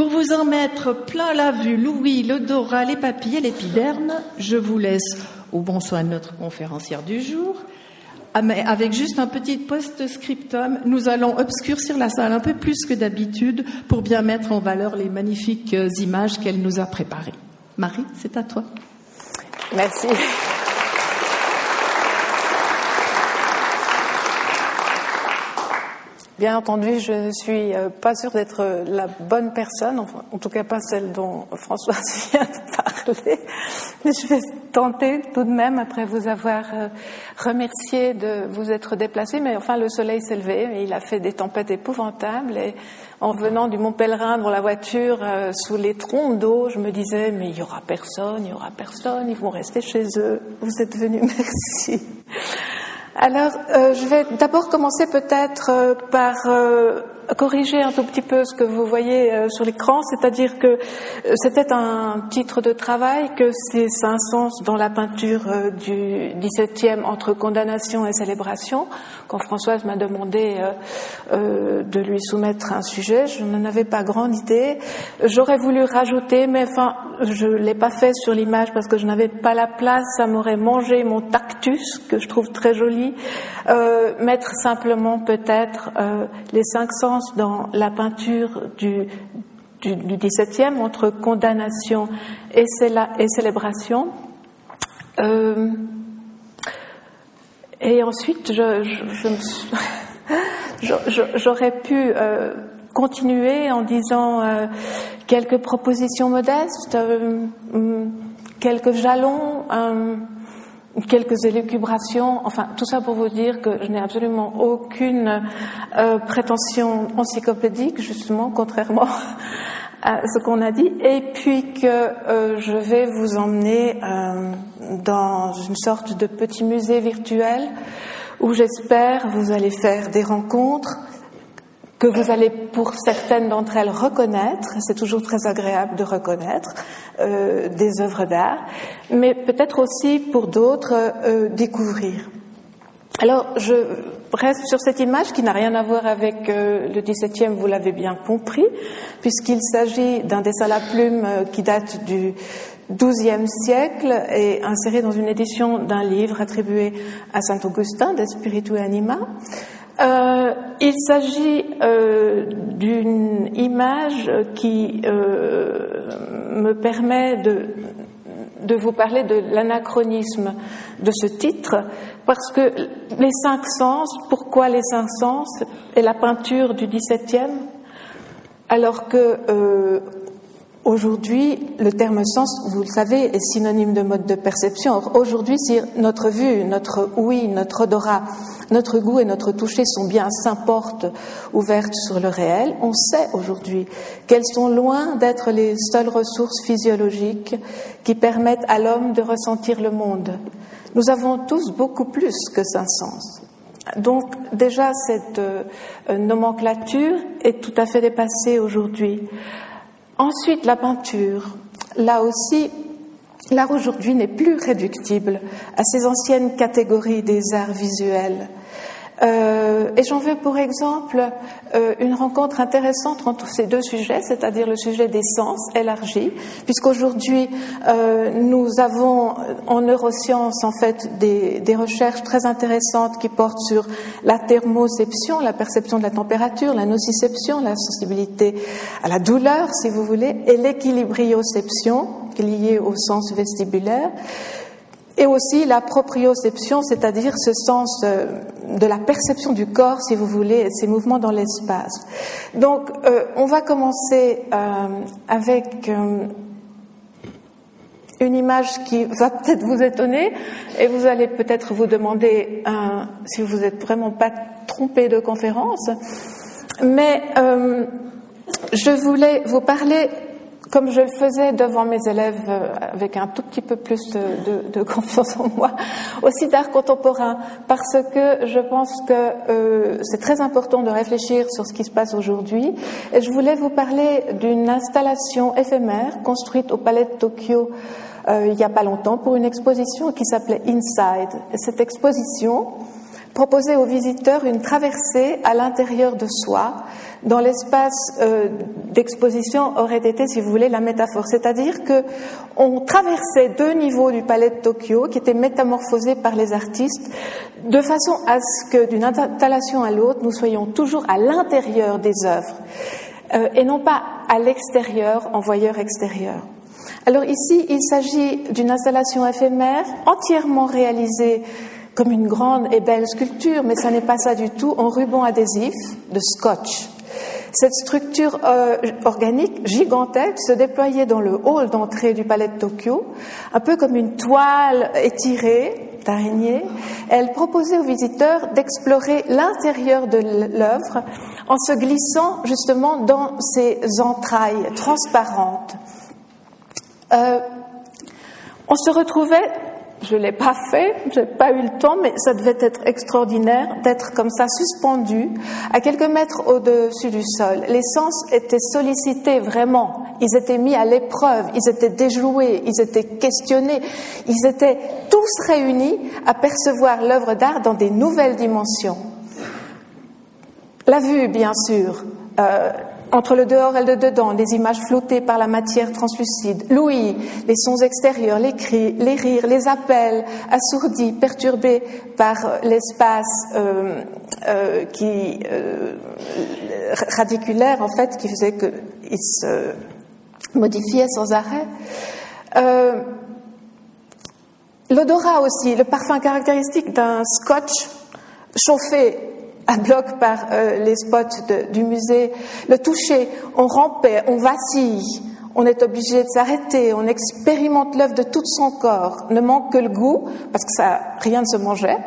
Pour vous en mettre plein la vue, l'ouïe, l'odorat, les papilles et l'épiderme, je vous laisse au bon soin de notre conférencière du jour. Ah, avec juste un petit post-scriptum, nous allons obscurcir la salle un peu plus que d'habitude pour bien mettre en valeur les magnifiques euh, images qu'elle nous a préparées. Marie, c'est à toi. Merci. Bien entendu, je ne suis euh, pas sûre d'être euh, la bonne personne, en tout cas pas celle dont Françoise vient de parler, mais je vais tenter tout de même, après vous avoir euh, remercié de vous être déplacé, mais enfin le soleil s'est levé, et il a fait des tempêtes épouvantables, et en venant du Mont Pèlerin dans la voiture sous les troncs d'eau, je me disais, mais il y aura personne, il y aura personne, ils vont rester chez eux. Vous êtes venus, merci. Alors, euh, je vais d'abord commencer peut-être euh, par euh, corriger un tout petit peu ce que vous voyez euh, sur l'écran, c'est-à-dire que euh, c'était un titre de travail, que c'est un sens dans la peinture euh, du 17e entre condamnation et célébration. Quand Françoise m'a demandé de lui soumettre un sujet, je n'en avais pas grande idée. J'aurais voulu rajouter, mais enfin, je l'ai pas fait sur l'image parce que je n'avais pas la place, ça m'aurait mangé mon tactus, que je trouve très joli. mettre simplement peut-être les cinq sens dans la peinture du, du, XVIIe entre condamnation et, célébration. Euh, et ensuite, j'aurais pu euh, continuer en disant euh, quelques propositions modestes, quelques jalons quelques élucubrations, enfin tout ça pour vous dire que je n'ai absolument aucune euh, prétention encyclopédique, justement, contrairement à ce qu'on a dit, et puis que euh, je vais vous emmener euh, dans une sorte de petit musée virtuel où j'espère vous allez faire des rencontres que vous allez pour certaines d'entre elles reconnaître, c'est toujours très agréable de reconnaître euh, des œuvres d'art, mais peut-être aussi pour d'autres euh, découvrir. Alors, je reste sur cette image qui n'a rien à voir avec euh, le XVIIe, vous l'avez bien compris, puisqu'il s'agit d'un dessin à la plume euh, qui date du XIIe siècle et inséré dans une édition d'un livre attribué à Saint Augustin, De Spiritu Anima. Euh, il s'agit euh, d'une image qui euh, me permet de, de vous parler de l'anachronisme de ce titre, parce que les cinq sens, pourquoi les cinq sens? Et la peinture du XVIIe, alors que Aujourd'hui, le terme sens, vous le savez, est synonyme de mode de perception. Aujourd'hui, si notre vue, notre ouïe, notre odorat, notre goût et notre toucher sont bien cinq portes ouvertes sur le réel, on sait aujourd'hui qu'elles sont loin d'être les seules ressources physiologiques qui permettent à l'homme de ressentir le monde. Nous avons tous beaucoup plus que cinq sens. Donc déjà, cette euh, nomenclature est tout à fait dépassée aujourd'hui. Ensuite, la peinture. Là aussi, l'art aujourd'hui n'est plus réductible à ces anciennes catégories des arts visuels. Euh, et j'en veux pour exemple euh, une rencontre intéressante entre ces deux sujets, c'est-à-dire le sujet des sens élargi, puisqu'aujourd'hui euh, nous avons en neurosciences en fait des, des, recherches très intéressantes qui portent sur la thermoception, la perception de la température, la nociception, la sensibilité à la douleur, si vous voulez, et l'équilibrioception qui est liée au sens vestibulaire et aussi la proprioception, c'est-à-dire ce sens euh, de la perception du corps, si vous voulez, et ses mouvements dans l'espace. Donc, euh, on va commencer euh, avec une image qui va peut-être vous étonner, et vous allez peut-être vous demander si vous n'êtes vraiment pas trompé de conférence. Mais je voulais vous parler comme je le faisais devant mes élèves euh, avec un tout petit peu plus de, confiance en moi, aussi d'art contemporain, parce que je pense que euh, c'est très important de réfléchir sur ce qui se passe aujourd'hui. Et je voulais vous parler d'une installation éphémère construite au Palais de Tokyo euh, il n'y a pas longtemps pour une exposition qui s'appelait Inside. cette exposition proposer aux visiteurs une traversée à l'intérieur de soi, dans l'espace euh, d'exposition aurait été, si vous voulez, la métaphore. C'est-à-dire que on traversait deux niveaux du palais de Tokyo qui étaient métamorphosés par les artistes de façon à ce que d'une installation à l'autre, nous soyons toujours à l'intérieur des œuvres euh, et non pas à l'extérieur, en voyeur extérieur. Alors ici, il s'agit d'une installation éphémère entièrement réalisée comme une grande et belle sculpture, mais ça n'est pas ça du tout, en ruban adhésif de scotch. Cette structure euh, organique gigantesque se déployait dans le hall d'entrée du palais de Tokyo, un peu comme une toile étirée d'araignée. Elle proposait aux visiteurs d'explorer l'intérieur de l'œuvre en se glissant justement dans ses entrailles transparentes. Euh, on se retrouvait je l'ai pas fait, je n'ai pas eu le temps, mais ça devait être extraordinaire d'être comme ça suspendu à quelques mètres au-dessus du sol. Les sens étaient sollicités vraiment, ils étaient mis à l'épreuve, ils étaient déjoués, ils étaient questionnés, ils étaient tous réunis à percevoir l'œuvre d'art dans des nouvelles dimensions. La vue, bien sûr, euh, entre le dehors et le dedans, des images flottées par la matière translucide. L'ouïe, les sons extérieurs, les cris, les rires, les appels, assourdis, perturbés par l'espace euh, euh, qui euh, radiculaire en fait, qui faisait qu'il se modifiait sans arrêt. L'odorat aussi, le parfum caractéristique d'un scotch chauffé à bloc par euh, les spots du musée. Le toucher, on rampait, on vacille, on est obligé de s'arrêter, on expérimente l'œuvre de tout son corps. Ne manque que le goût, parce que ça, rien ne se mangeait.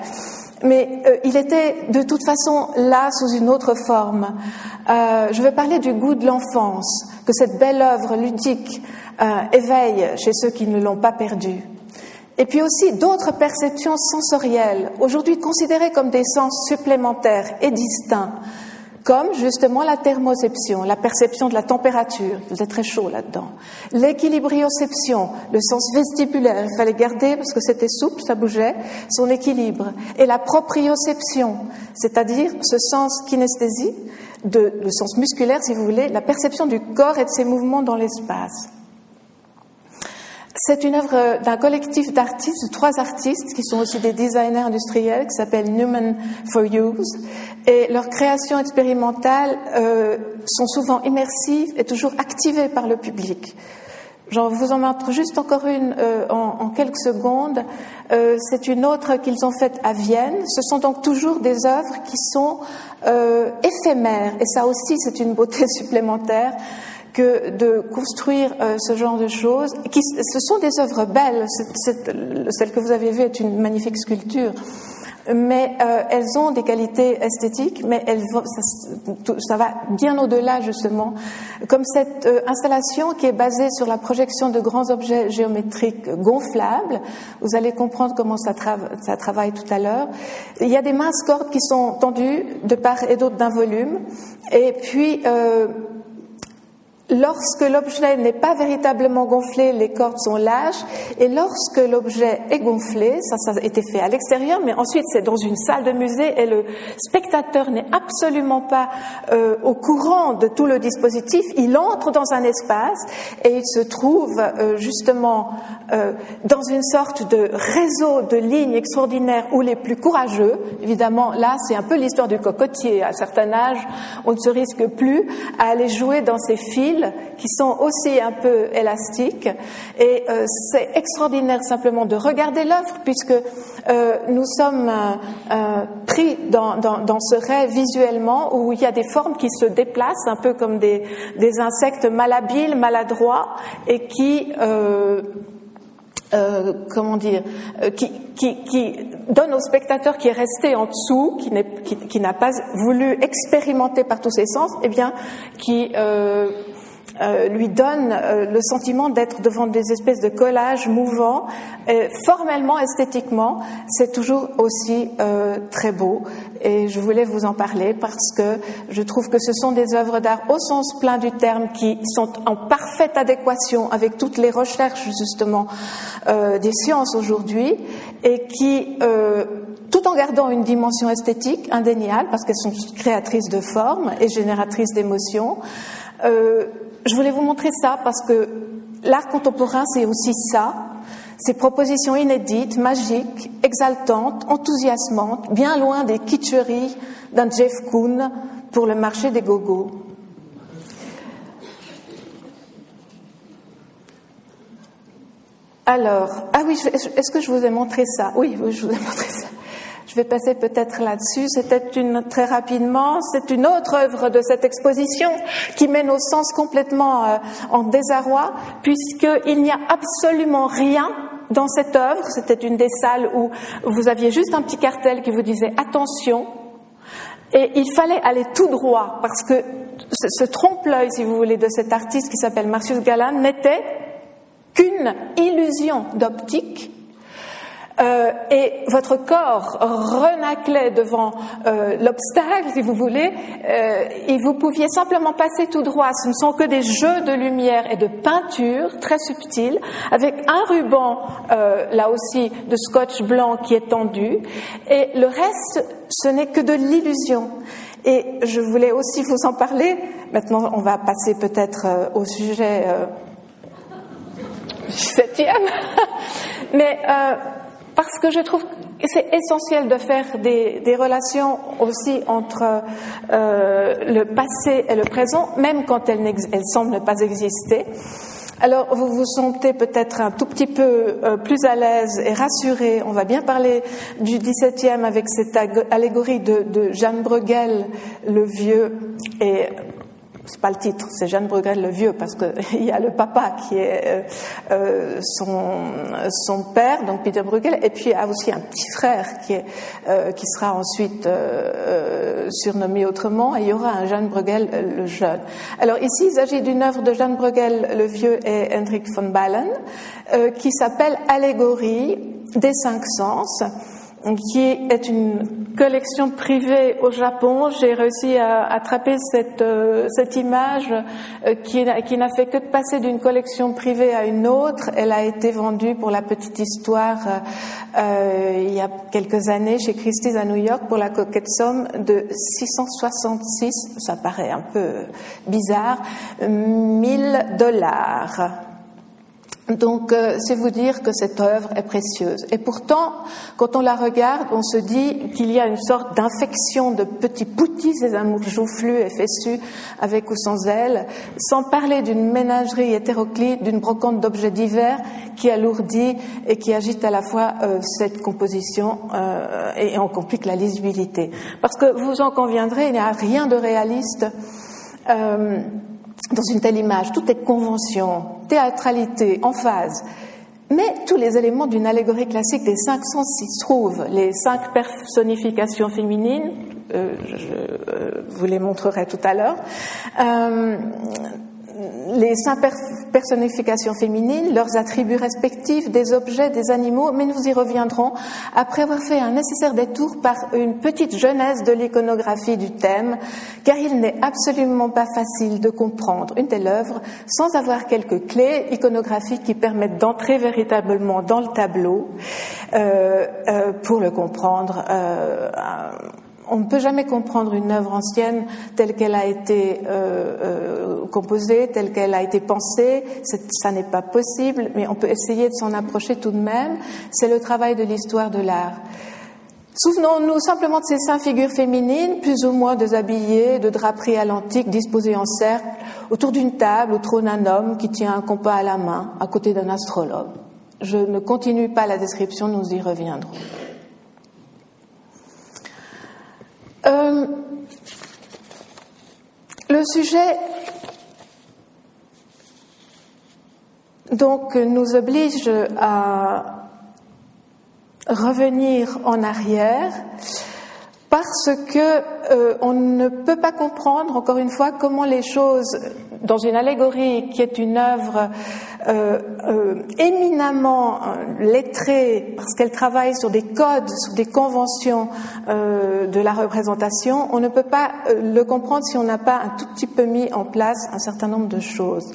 Mais euh, il était de toute façon là sous une autre forme. Euh, je veux parler du goût de l'enfance, que cette belle œuvre ludique éveille chez ceux qui ne l'ont pas perdue. Et puis aussi d'autres perceptions sensorielles, aujourd'hui considérées comme des sens supplémentaires et distincts, comme justement la thermoception, la perception de la température, il faisait très chaud là-dedans, l'équilibrioception, le sens vestibulaire, il fallait garder parce que c'était souple, ça bougeait, son équilibre, et la proprioception, c'est-à-dire ce sens kinesthésie, de, le sens musculaire si vous voulez, la perception du corps et de ses mouvements dans l'espace. C'est une œuvre d'un collectif d'artistes, de trois artistes qui sont aussi des designers industriels, qui s'appellent Newman for Use. Et leurs créations expérimentales euh, sont souvent immersives et toujours activées par le public. Je vous en montre juste encore une euh, en, quelques secondes. Euh, c'est une autre qu'ils ont faite à Vienne. Ce sont donc toujours des œuvres qui sont éphémères. Et ça aussi, c'est une beauté supplémentaire que de construire euh, ce genre de choses. Qui, ce sont des œuvres belles. celle que vous avez vue est une magnifique sculpture. Mais euh, elles ont des qualités esthétiques, mais elles, ça, ça va bien au-delà justement. Comme cette euh, installation qui est basée sur la projection de grands objets géométriques gonflables, vous allez comprendre comment ça, ça travaille tout à l'heure. Il y a des minces cordes qui sont tendues de part et d'autre d'un volume, et puis euh, Lorsque l'objet n'est pas véritablement gonflé, les cordes sont lâches, et lorsque l'objet est gonflé, ça, ça a été fait à l'extérieur, mais ensuite c'est dans une salle de musée et le spectateur n'est absolument pas euh, au courant de tout le dispositif, il entre dans un espace et il se trouve euh, justement euh, dans une sorte de réseau de lignes extraordinaires où les plus courageux, évidemment là c'est un peu l'histoire du cocotier, à un certain âge on ne se risque plus à aller jouer dans ces fils qui sont aussi un peu élastiques. Et euh, c'est extraordinaire simplement de regarder l'œuvre puisque euh, nous sommes euh, pris dans, dans, ce rêve visuellement où il y a des formes qui se déplacent un peu comme des, des insectes malhabiles, maladroits et qui comment dire, qui, qui, qui, donne au spectateur qui est resté en dessous, qui, n'a pas voulu expérimenter par tous ses sens, eh bien, qui euh, lui donne euh, le sentiment d'être devant des espèces de collages mouvants. Et formellement, esthétiquement, c'est toujours aussi euh, très beau. Et je voulais vous en parler parce que je trouve que ce sont des œuvres d'art au sens plein du terme qui sont en parfaite adéquation avec toutes les recherches justement des sciences aujourd'hui et qui tout en gardant une dimension esthétique indéniable, parce qu'elles sont créatrices de formes et génératrices d'émotions. Euh, je voulais vous montrer ça parce que l'art contemporain, c'est aussi ça. Ces propositions inédites, magiques, exaltantes, enthousiasmantes, bien loin des kitscheries d'un Jeff Koons pour le marché des gogos. Alors, ah oui, est-ce que je vous ai montré ça? Oui, je vous ai montré ça. Je vais passer peut-être là-dessus. C'était une, très rapidement, c'est une autre œuvre de cette exposition qui met nos sens complètement euh, en désarroi puisqu'il n'y a absolument rien dans cette œuvre. C'était une des salles où vous aviez juste un petit cartel qui vous disait attention. Et il fallait aller tout droit parce que ce, trompe-l'œil, si vous voulez, de cet artiste qui s'appelle Marcius Galland n'était qu'une illusion d'optique euh, et votre corps renaclait devant euh, l'obstacle, si vous voulez, euh, et vous pouviez simplement passer tout droit. Ce ne sont que des jeux de lumière et de peinture très subtils, avec un ruban, là aussi, de scotch blanc qui est tendu, et le reste, ce n'est que de l'illusion. Et je voulais aussi vous en parler. Maintenant, on va passer peut-être au sujet septième. Mais parce que je trouve que c'est essentiel de faire des, des relations aussi entre euh, le passé et le présent, même quand elles, elles semblent ne pas exister. Alors, vous vous sentez peut-être un tout petit peu euh, plus à l'aise et rassuré. On va bien parler du 17e avec cette allégorie de, de Jeanne Bruegel, le vieux, et c'est pas le titre, c'est Jeanne Bruegel le vieux, parce qu'il y a le papa qui est euh, euh, son, son père, donc Peter Bruegel, et puis il y a aussi un petit frère qui, est, euh, qui sera ensuite surnommé autrement, et il y aura un Jeanne Bruegel le jeune. Alors ici, il s'agit d'une œuvre de Jeanne Bruegel le vieux et Hendrik von Ballen, qui s'appelle Allégorie des cinq sens qui est une collection privée au Japon. J'ai réussi à attraper cette, euh, cette image euh, qui, qui n'a fait que de passer d'une collection privée à une autre. Elle a été vendue pour la petite histoire euh, il y a quelques années chez Christie's à New York pour la coquette somme de 666, ça paraît un peu bizarre, 1000 dollars. Donc, euh, c'est vous dire que cette œuvre est précieuse. Et pourtant, quand on la regarde, on se dit qu'il y a une sorte d'infection de petits poutis, ces amours joufflus et fessus, avec ou sans ailes, sans parler d'une ménagerie hétéroclite, d'une brocante d'objets divers qui alourdit et qui agite à la fois euh, cette composition euh, et en complique la lisibilité. Parce que vous en conviendrez, il n'y a rien de réaliste dans une telle image. Tout est convention, théâtralité, emphase. Mais tous les éléments d'une allégorie classique des cinq sens s'y trouvent. Les cinq personnifications féminines, euh, je euh, vous les montrerai tout à l'heure. Euh, les cinq personnifications féminines, leurs attributs respectifs, des objets, des animaux, mais nous y reviendrons après avoir fait un nécessaire détour par une petite genèse de l'iconographie du thème, car il n'est absolument pas facile de comprendre une telle œuvre sans avoir quelques clés iconographiques qui permettent d'entrer véritablement dans le tableau euh, euh, pour le comprendre. Euh, on ne peut jamais comprendre une œuvre ancienne telle qu'elle a été euh, euh, composée, telle qu'elle a été pensée. Ça n'est pas possible, mais on peut essayer de s'en approcher tout de même. C'est le travail de l'histoire de l'art. Souvenons-nous simplement de ces cinq figures féminines, plus ou moins déshabillées, de draperies à l'antique, disposées en cercle, autour d'une table où trône un homme qui tient un compas à la main, à côté d'un astrologue. Je ne continue pas la description, nous y reviendrons. Euh, le sujet donc nous oblige à revenir en arrière parce que euh, on ne peut pas comprendre, encore une fois, comment les choses, dans une allégorie qui est une œuvre euh, euh, éminemment lettrée, parce qu'elle travaille sur des codes, sur des conventions de la représentation, on ne peut pas le comprendre si on n'a pas un tout petit peu mis en place un certain nombre de choses.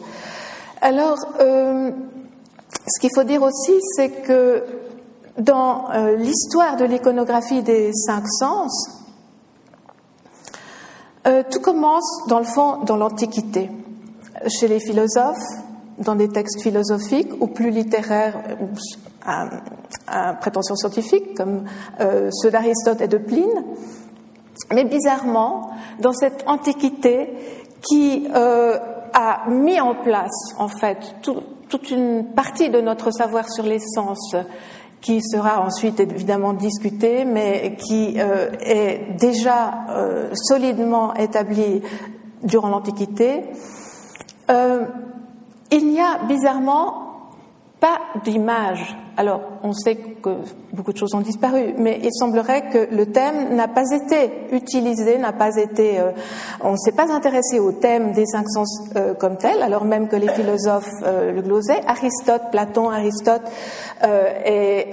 Alors, ce qu'il faut dire aussi, c'est que dans euh, l'histoire de l'iconographie des cinq sens, euh, tout commence dans le fond dans l'Antiquité, chez les philosophes, dans des textes philosophiques ou plus littéraires à, prétention scientifique, comme euh, ceux d'Aristote et de Pline. Mais bizarrement, dans cette Antiquité qui a mis en place, en fait, toute une partie de notre savoir sur les sens qui sera ensuite évidemment discuté, mais qui euh, est déjà euh, solidement établi durant l'Antiquité, euh, il n'y a bizarrement pas d'image alors, on sait que beaucoup de choses ont disparu, mais il semblerait que le thème n'a pas été utilisé, n'a pas été. Euh, on ne s'est pas intéressé au thème des cinq sens euh, comme tel, alors même que les philosophes euh, le glosaient. Aristote, Platon, Aristote, et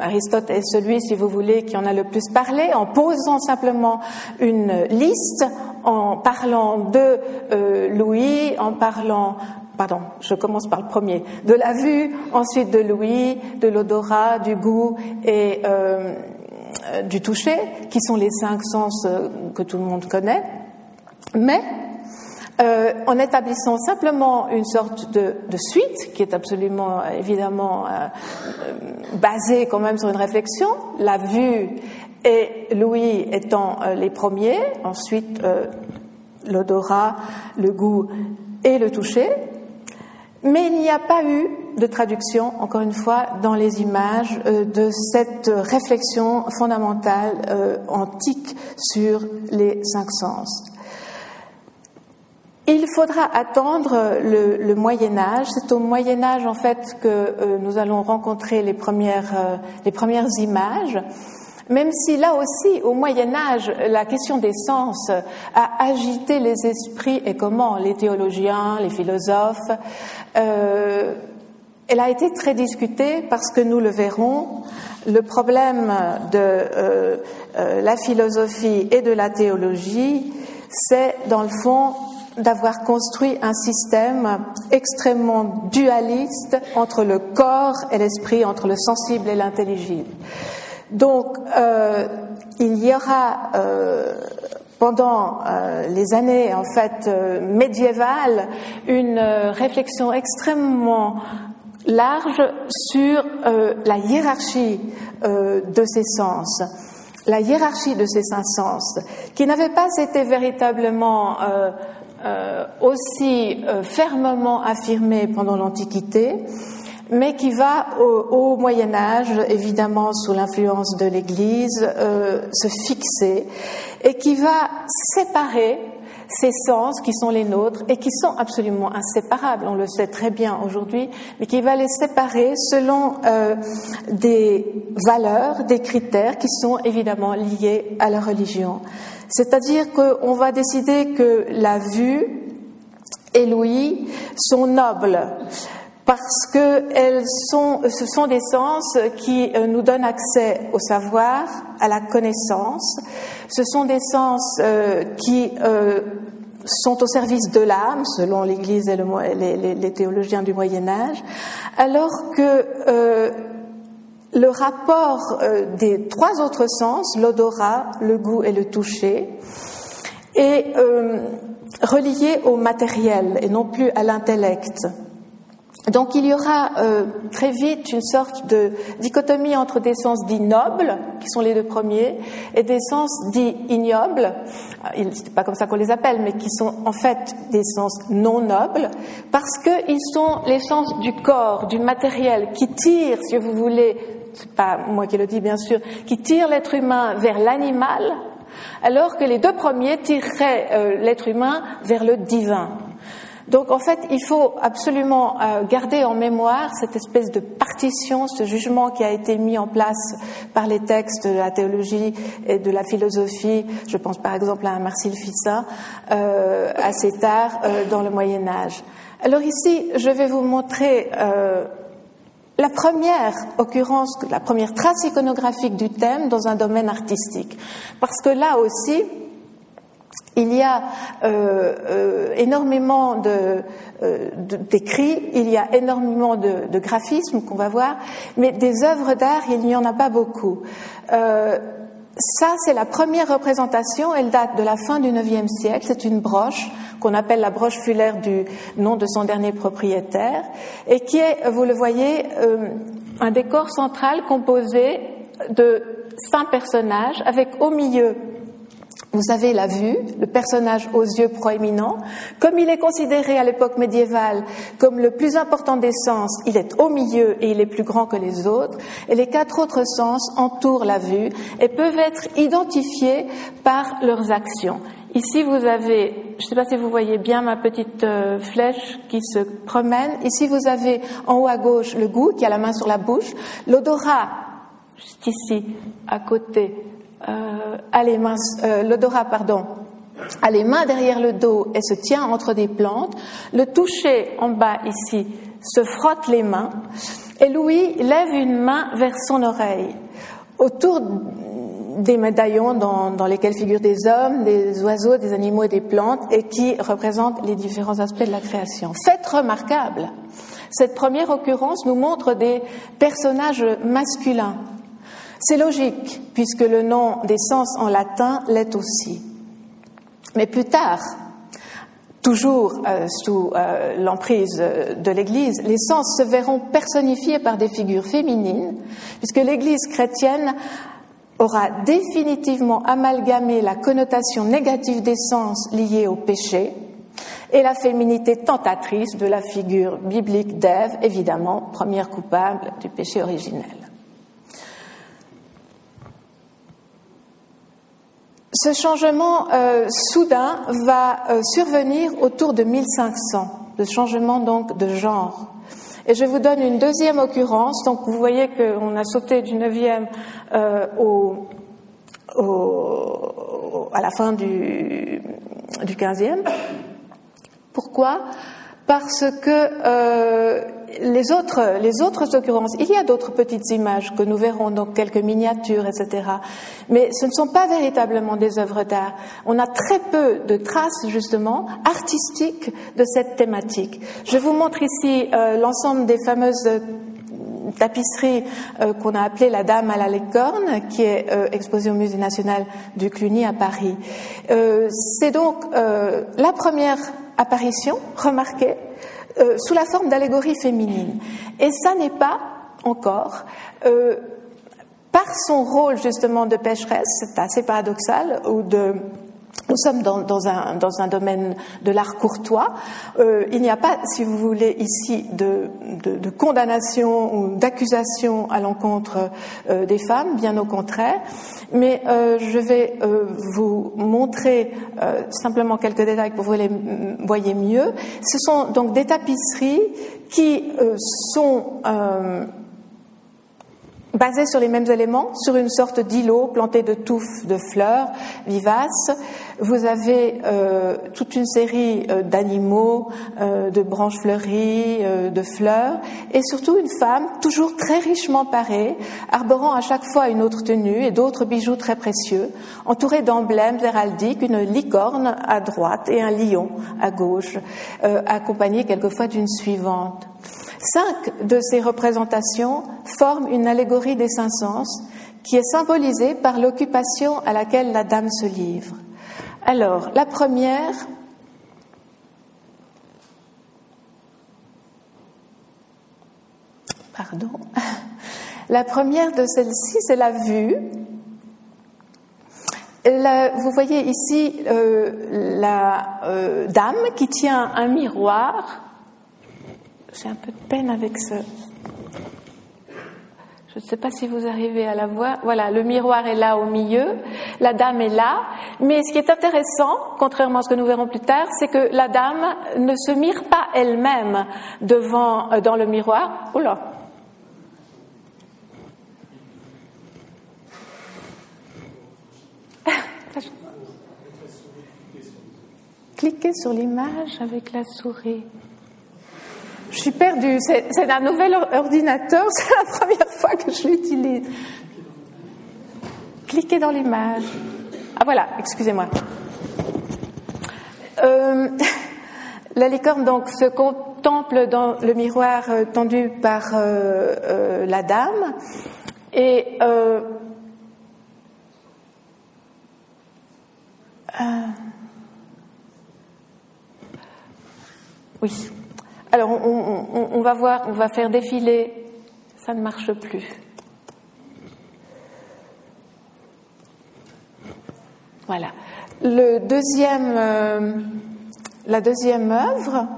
Aristote est celui, si vous voulez, qui en a le plus parlé, en posant simplement une liste, en parlant de Louis, en parlant pardon, je commence par le premier, de la vue, ensuite de l'ouïe, de l'odorat, du goût et euh, du toucher, qui sont les cinq sens euh, que tout le monde connaît. Mais euh, en établissant simplement une sorte de, suite, qui est absolument évidemment basée quand même sur une réflexion, la vue et l'ouïe étant les premiers, ensuite l'odorat, le goût et le toucher, mais il n'y a pas eu de traduction, encore une fois, dans les images euh, de cette réflexion fondamentale euh, antique sur les cinq sens. Il faudra attendre le, Moyen Âge. C'est au Moyen Âge, en fait, que euh, nous allons rencontrer les premières, les premières images. Même si là aussi, au Moyen Âge, la question des sens a agité les esprits et comment les théologiens, les philosophes, euh, elle a été très discutée parce que nous le verrons, le problème de euh, euh, la philosophie et de la théologie, c'est dans le fond d'avoir construit un système extrêmement dualiste entre le corps et l'esprit, entre le sensible et l'intelligible. Donc, euh, il y aura euh, pendant euh, les années en fait médiévales une réflexion extrêmement large sur la hiérarchie de ces sens, la hiérarchie de ces cinq sens, qui n'avait pas été véritablement aussi fermement affirmée pendant l'Antiquité mais qui va au, Moyen Âge, évidemment sous l'influence de l'Église, euh, se fixer et qui va séparer ces sens qui sont les nôtres et qui sont absolument inséparables, on le sait très bien aujourd'hui, mais qui va les séparer selon euh, des valeurs, des critères qui sont évidemment liés à la religion. C'est-à-dire qu'on va décider que la vue et l'ouïe sont nobles parce que sont, ce sont des sens qui euh, nous donnent accès au savoir, à la connaissance. Ce sont des sens euh, qui euh, sont au service de l'âme, selon l'Église et les, les, théologiens du Moyen Âge, alors que le rapport des trois autres sens, l'odorat, le goût et le toucher, est relié au matériel et non plus à l'intellect. Donc il y aura euh, très vite une sorte de dichotomie entre des sens dits nobles, qui sont les deux premiers, et des sens dits ignobles, euh, c'est pas comme ça qu'on les appelle, mais qui sont en fait des sens non nobles, parce qu'ils sont les sens du corps, du matériel, qui tirent, si vous voulez, c'est pas moi qui le dis bien sûr, qui tirent l'être humain vers l'animal, alors que les deux premiers tireraient euh, l'être humain vers le divin. Donc en fait, il faut absolument euh, garder en mémoire cette espèce de partition, ce jugement qui a été mis en place par les textes de la théologie et de la philosophie. Je pense par exemple à Fissin, euh, assez tard euh, dans le Moyen Âge. Alors ici, je vais vous montrer la première occurrence, la première trace iconographique du thème dans un domaine artistique. Parce que là aussi, il y a euh, euh, énormément euh, d'écrits, il y a énormément de, de graphismes qu'on va voir, mais des œuvres d'art, il n'y en a pas beaucoup. ça, c'est la première représentation, elle date de la fin du IXe siècle, c'est une broche qu'on appelle la broche fulaire du nom de son dernier propriétaire, et qui est, vous le voyez, un décor central composé de cinq personnages, avec au milieu vous avez la vue, le personnage aux yeux proéminents. Comme il est considéré à l'époque médiévale comme le plus important des sens, il est au milieu et il est plus grand que les autres. Et les quatre autres sens entourent la vue et peuvent être identifiés par leurs actions. Ici, vous avez, je ne sais pas si vous voyez bien ma petite euh, flèche qui se promène. Ici, vous avez en haut à gauche le goût qui a la main sur la bouche, l'odorat, juste ici, à côté, a les mains, euh, l'odorat, pardon, a les mains derrière le dos et se tient entre des plantes. Le toucher en bas ici se frotte les mains et Louis lève une main vers son oreille. Autour des médaillons dans, lesquels figurent des hommes, des oiseaux, des animaux et des plantes et qui représentent les différents aspects de la création. Fait remarquable, cette première occurrence nous montre des personnages masculins c'est logique, puisque le nom des sens en latin l'est aussi. Mais plus tard, toujours euh, sous euh, l'emprise de l'Église, les sens se verront personnifiés par des figures féminines, puisque l'Église chrétienne aura définitivement amalgamé la connotation négative des sens liés au péché et la féminité tentatrice de la figure biblique d'Ève, évidemment, première coupable du péché originel. Ce changement euh, soudain va euh, survenir autour de 1500, le changement donc de genre. Et je vous donne une deuxième occurrence. Donc vous voyez qu'on a sauté du 9e euh, au, au, à la fin du, du 15e. Pourquoi? Parce que les autres, les autres occurrences, il y a d'autres petites images que nous verrons, donc quelques miniatures, etc. Mais ce ne sont pas véritablement des œuvres d'art. On a très peu de traces, justement, artistiques de cette thématique. Je vous montre ici euh, l'ensemble des fameuses tapisseries euh, qu'on a appelées la Dame à la Licorne, qui est euh, exposée au Musée national du Cluny à Paris. C'est donc la première apparition remarquée euh, sous la forme d'allégorie féminine. Et ça n'est pas encore euh, par son rôle justement de pécheresse, c'est assez paradoxal, ou de nous sommes dans, dans, un, dans un, domaine de l'art courtois. Euh, il n'y a pas, si vous voulez, ici de, de, de condamnation ou d'accusation à l'encontre euh, des femmes, bien au contraire. Mais euh, je vais euh, vous montrer euh, simplement quelques détails pour que vous les voyez mieux. Ce sont donc des tapisseries qui euh, sont basé sur les mêmes éléments, sur une sorte d'îlot planté de touffes de fleurs vivaces. Vous avez euh, toute une série euh, d'animaux, euh, de branches fleuries, de fleurs, et surtout une femme toujours très richement parée, arborant à chaque fois une autre tenue et d'autres bijoux très précieux, entourée d'emblèmes héraldiques, une licorne à droite et un lion à gauche, accompagnée quelquefois d'une suivante. Cinq de ces représentations forment une allégorie des cinq sens qui est symbolisée par l'occupation à laquelle la dame se livre. Alors, la première, pardon, la première de celles-ci, c'est la vue. vous voyez ici euh, la euh, dame qui tient un miroir j'ai un peu de peine avec ce. Je ne sais pas si vous arrivez à la voir. Voilà, le miroir est là au milieu, la dame est là. Mais ce qui est intéressant, contrairement à ce que nous verrons plus tard, c'est que la dame ne se mire pas elle-même devant euh, dans le miroir. Oula. Cliquez sur l'image avec la souris. Je suis perdue. C'est un nouvel ordinateur. C'est la première fois que je l'utilise. Cliquez dans l'image. Ah voilà, excusez-moi. Euh, la licorne donc se contemple dans le miroir euh, tendu par euh, la dame et oui. Alors, on, va voir, on va faire défiler. Ça ne marche plus. Voilà. Le deuxième, euh, la deuxième œuvre,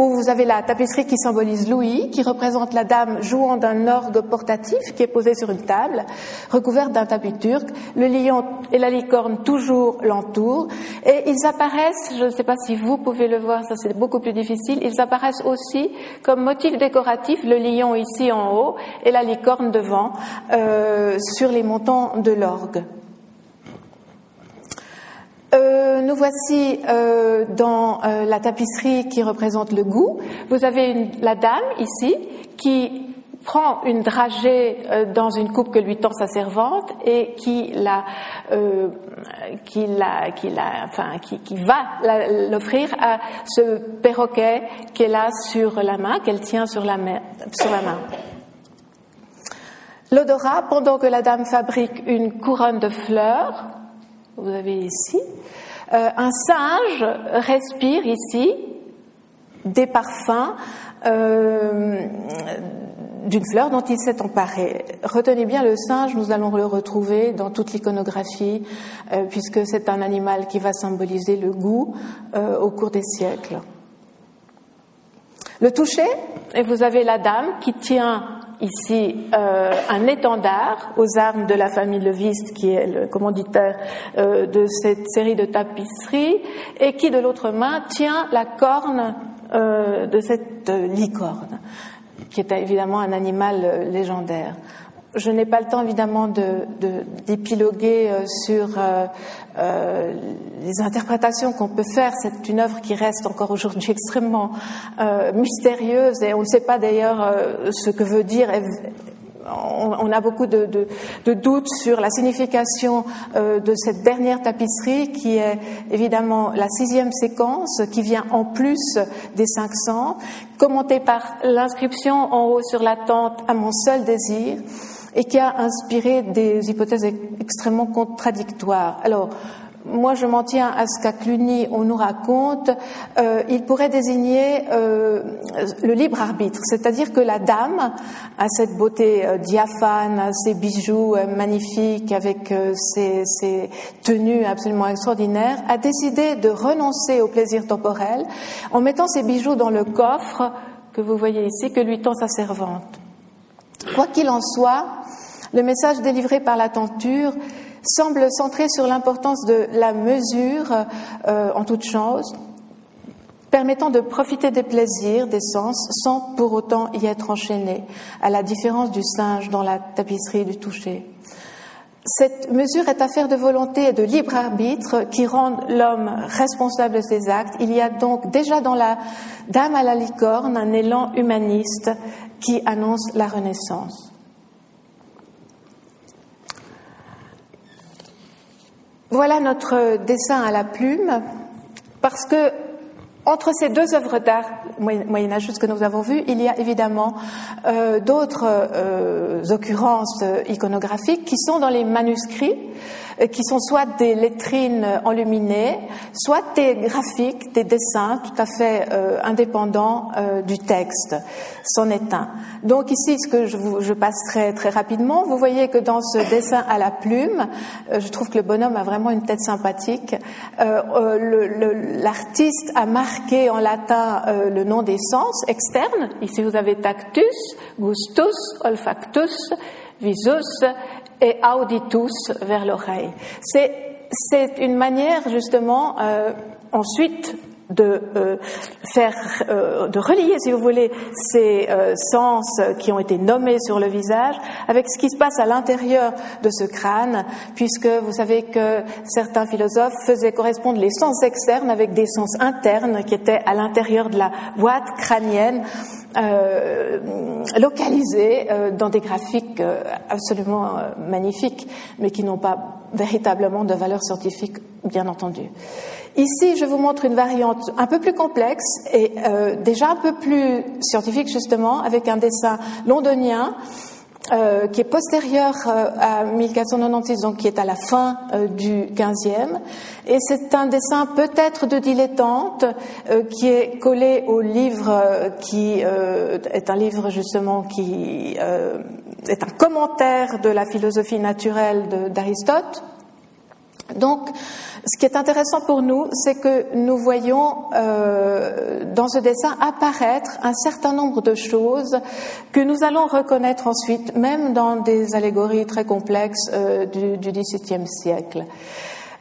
où vous avez la tapisserie qui symbolise Louis, qui représente la dame jouant d'un orgue portatif qui est posé sur une table, recouverte d'un tapis turc. Le lion et la licorne toujours l'entourent. Et ils apparaissent, je ne sais pas si vous pouvez le voir, ça c'est beaucoup plus difficile, ils apparaissent aussi comme motif décoratif, le lion ici en haut et la licorne devant, euh, sur les montants de l'orgue. Euh, nous voici euh, dans euh, la tapisserie qui représente le goût. Vous avez la dame ici qui prend une dragée dans une coupe que lui tend sa servante et qui la, qui la, qui la, enfin, qui va l'offrir à ce perroquet qu'elle a sur la main, qu'elle tient sur la main, sur la main. L'odorat, pendant que la dame fabrique une couronne de fleurs, vous avez ici. Euh, un singe respire ici des parfums euh, d'une fleur dont il s'est emparé. Retenez bien le singe, nous allons le retrouver dans toute l'iconographie, euh, puisque c'est un animal qui va symboliser le goût au cours des siècles. Le toucher, et vous avez la dame qui tient ici euh, un étendard aux armes de la famille Leviste, qui est le commanditaire euh, de cette série de tapisseries, et qui de l'autre main tient la corne euh, de cette licorne, qui est évidemment un animal légendaire. Je n'ai pas le temps évidemment d'épiloguer de, sur euh, les interprétations qu'on peut faire. C'est une œuvre qui reste encore aujourd'hui extrêmement euh, mystérieuse et on ne sait pas d'ailleurs euh, ce que veut dire. On, a beaucoup de, de, doutes sur la signification de cette dernière tapisserie qui est évidemment la sixième séquence qui vient en plus des 500, commentée par l'inscription en haut sur la tente à mon seul désir et qui a inspiré des hypothèses extrêmement contradictoires. Alors, moi, je m'en tiens à ce qu'à Cluny, on nous raconte, euh, il pourrait désigner euh, le libre arbitre, c'est-à-dire que la dame a cette beauté euh, diaphane, ses bijoux magnifiques, avec ses, ses, tenues absolument extraordinaires, a décidé de renoncer au plaisir temporel en mettant ses bijoux dans le coffre que vous voyez ici, que lui tend sa servante. Quoi qu'il en soit, le message délivré par la tenture semble centré sur l'importance de la mesure euh, en toute chose, permettant de profiter des plaisirs, des sens, sans pour autant y être enchaîné, à la différence du singe dans la tapisserie du toucher. Cette mesure est affaire de volonté et de libre arbitre qui rendent l'homme responsable de ses actes. Il y a donc déjà dans la Dame à la licorne un élan humaniste qui annonce la Renaissance. Voilà notre dessin à la plume, parce que entre ces deux œuvres d'art moyenâgeuses que nous avons vues, il y a évidemment euh, d'autres euh, occurrences iconographiques qui sont dans les manuscrits qui sont soit des lettrines enluminées, soit des graphiques, des dessins tout à fait indépendants du texte. C'en est un. Donc ici, ce que je, vous, je passerai très rapidement, vous voyez que dans ce dessin à la plume, je trouve que le bonhomme a vraiment une tête sympathique. L'artiste a marqué en latin le nom des sens externes. Ici, vous avez tactus, gustus, olfactus, visus et auditus vers l'oreille. C'est une manière justement euh, ensuite de euh, faire, euh, de relier, si vous voulez, ces euh, sens qui ont été nommés sur le visage avec ce qui se passe à l'intérieur de ce crâne, puisque vous savez que certains philosophes faisaient correspondre les sens externes avec des sens internes qui étaient à l'intérieur de la boîte crânienne. Euh, localisés dans des graphiques absolument magnifiques, mais qui n'ont pas véritablement de valeur scientifique, bien entendu. Ici, je vous montre une variante un peu plus complexe et euh, déjà un peu plus scientifique justement, avec un dessin londonien euh, qui est postérieur euh, à 1496, donc qui est à la fin du 15e. Et c'est un dessin peut-être de dilettante qui est collé au livre qui est un livre justement qui est un commentaire de la philosophie naturelle d'Aristote. Donc, ce qui est intéressant pour nous, c'est que nous voyons euh, dans ce dessin apparaître un certain nombre de choses que nous allons reconnaître ensuite, même dans des allégories très complexes euh, du, du siècle.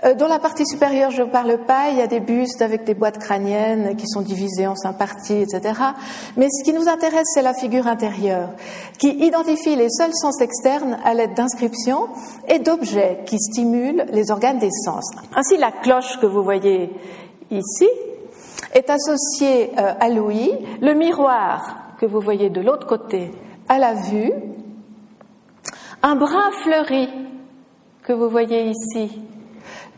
Euh, dans la partie supérieure, je ne parle pas, il y a des bustes avec des boîtes crâniennes qui sont divisées en cinq parties, etc. Mais ce qui nous intéresse, c'est la figure intérieure, qui identifie les seuls sens externes à l'aide d'inscriptions et d'objets qui stimulent les organes des sens. Ainsi, la cloche que vous voyez ici est associée euh, à l'ouïe, le miroir que vous voyez de l'autre côté à la vue, un bras fleuri que vous voyez ici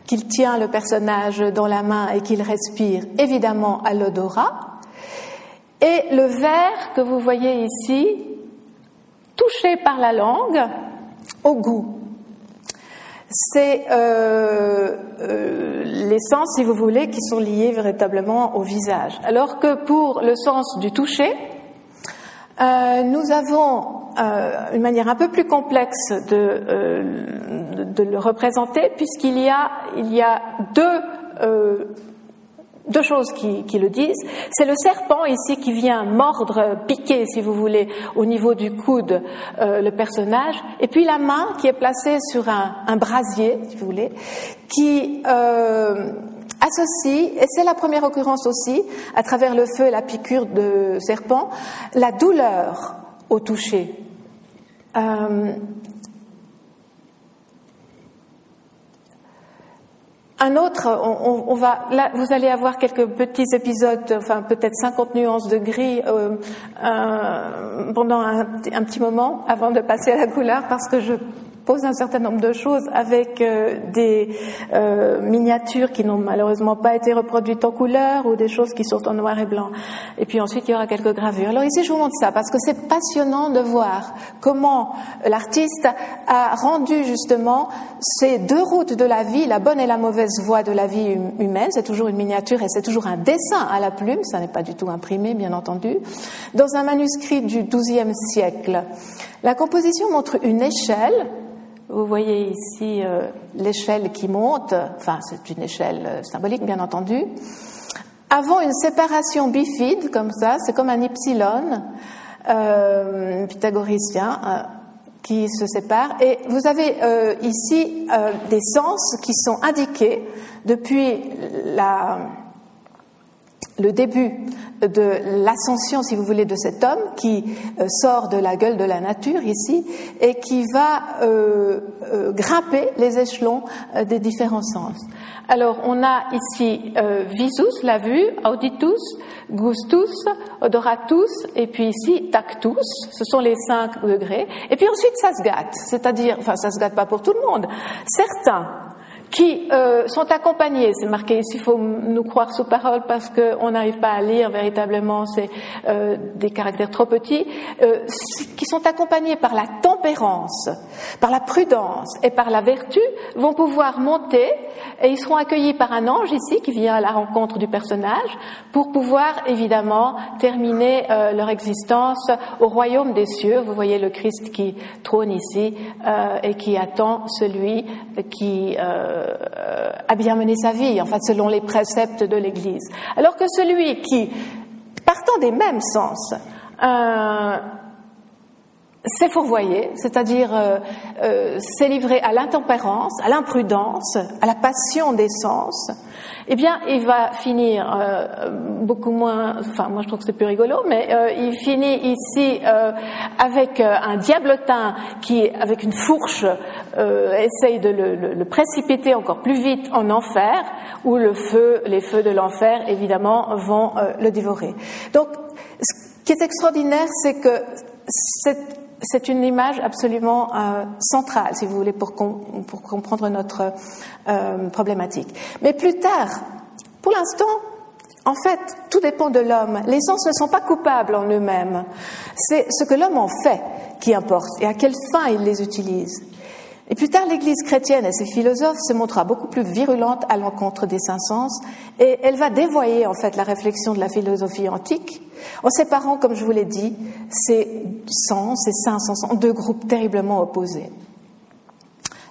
qu'il tient le personnage dans la main et qu'il respire évidemment à l'odorat, et le verre que vous voyez ici, touché par la langue, au goût. C'est euh, euh, les sens, si vous voulez, qui sont liés véritablement au visage. Alors que pour le sens du toucher, euh, nous avons euh, une manière un peu plus complexe de, euh, le représenter, puisqu'il y a, deux, choses qui, qui le disent. C'est le serpent ici qui vient mordre, piquer, si vous voulez, au niveau du coude le personnage, et puis la main qui est placée sur un, un brasier, si vous voulez, qui associe, et c'est la première occurrence aussi, à travers le feu et la piqûre de serpent, la douleur au toucher. Euh, un autre, on, va, là, vous allez avoir quelques petits épisodes, enfin peut-être 50 nuances de gris euh, pendant un, un, petit moment avant de passer à la couleur, parce que je pose un certain nombre de choses avec euh, des euh, miniatures qui n'ont malheureusement pas été reproduites en couleur ou des choses qui sont en noir et blanc. Et puis ensuite, il y aura quelques gravures. Alors ici, je vous montre ça parce que c'est passionnant de voir comment l'artiste a rendu justement ces deux routes de la vie, la bonne et la mauvaise voie de la vie hum, humaine. C'est toujours une miniature et c'est toujours un dessin à la plume. Ça n'est pas du tout imprimé, bien entendu, dans un manuscrit du XIIe siècle. La composition montre une échelle vous voyez ici euh, l'échelle qui monte, enfin c'est une échelle euh, symbolique bien entendu. Avant une séparation bifide comme ça, c'est comme un epsilon euh, pythagoricien euh, qui se sépare. Et vous avez ici des sens qui sont indiqués depuis la le début de l'ascension, si vous voulez, de cet homme qui euh, sort de la gueule de la nature ici et qui va euh, euh, grimper les échelons des différents sens. Alors, on a ici visus, la vue, auditus, gustus, odoratus, et puis ici tactus. Ce sont les cinq degrés. Et puis ensuite, ça se gâte. C'est-à-dire, enfin, ça se gâte pas pour tout le monde. Certains qui euh, sont accompagnés, c'est marqué ici, il faut nous croire sous parole parce qu'on n'arrive pas à lire véritablement, c'est euh, des caractères trop petits, euh, qui sont accompagnés par la tempérance, par la prudence et par la vertu, vont pouvoir monter et ils seront accueillis par un ange ici qui vient à la rencontre du personnage pour pouvoir évidemment terminer euh, leur existence au royaume des cieux. Vous voyez le Christ qui trône ici euh, et qui attend celui qui euh, a bien mené sa vie, en fait, selon les préceptes de l'Église. Alors que celui qui, partant des mêmes sens, euh, s'est fourvoyé, c'est-à-dire euh, s'est livré à l'intempérance, à l'imprudence, à la passion des sens, eh bien, il va finir euh, beaucoup moins. Enfin, moi, je trouve que c'est plus rigolo, mais euh, il finit ici euh, avec un diablotin qui, avec une fourche, essaye de le, le, précipiter encore plus vite en enfer, où le feu, les feux de l'enfer, évidemment, vont le dévorer. Donc, ce qui est extraordinaire, c'est que cette c'est une image absolument euh, centrale, si vous voulez, pour, comprendre notre euh, problématique. Mais plus tard, pour l'instant, en fait, tout dépend de l'homme. Les sens ne sont pas coupables en eux-mêmes. C'est ce que l'homme en fait qui importe et à quelle fin il les utilise. Et plus tard, l'Église chrétienne et ses philosophes se montrera beaucoup plus virulente à l'encontre des cinq sens, et elle va dévoyer en fait la réflexion de la philosophie antique, en séparant, comme je vous l'ai dit, ces sens, ces cinq sens, en deux groupes terriblement opposés.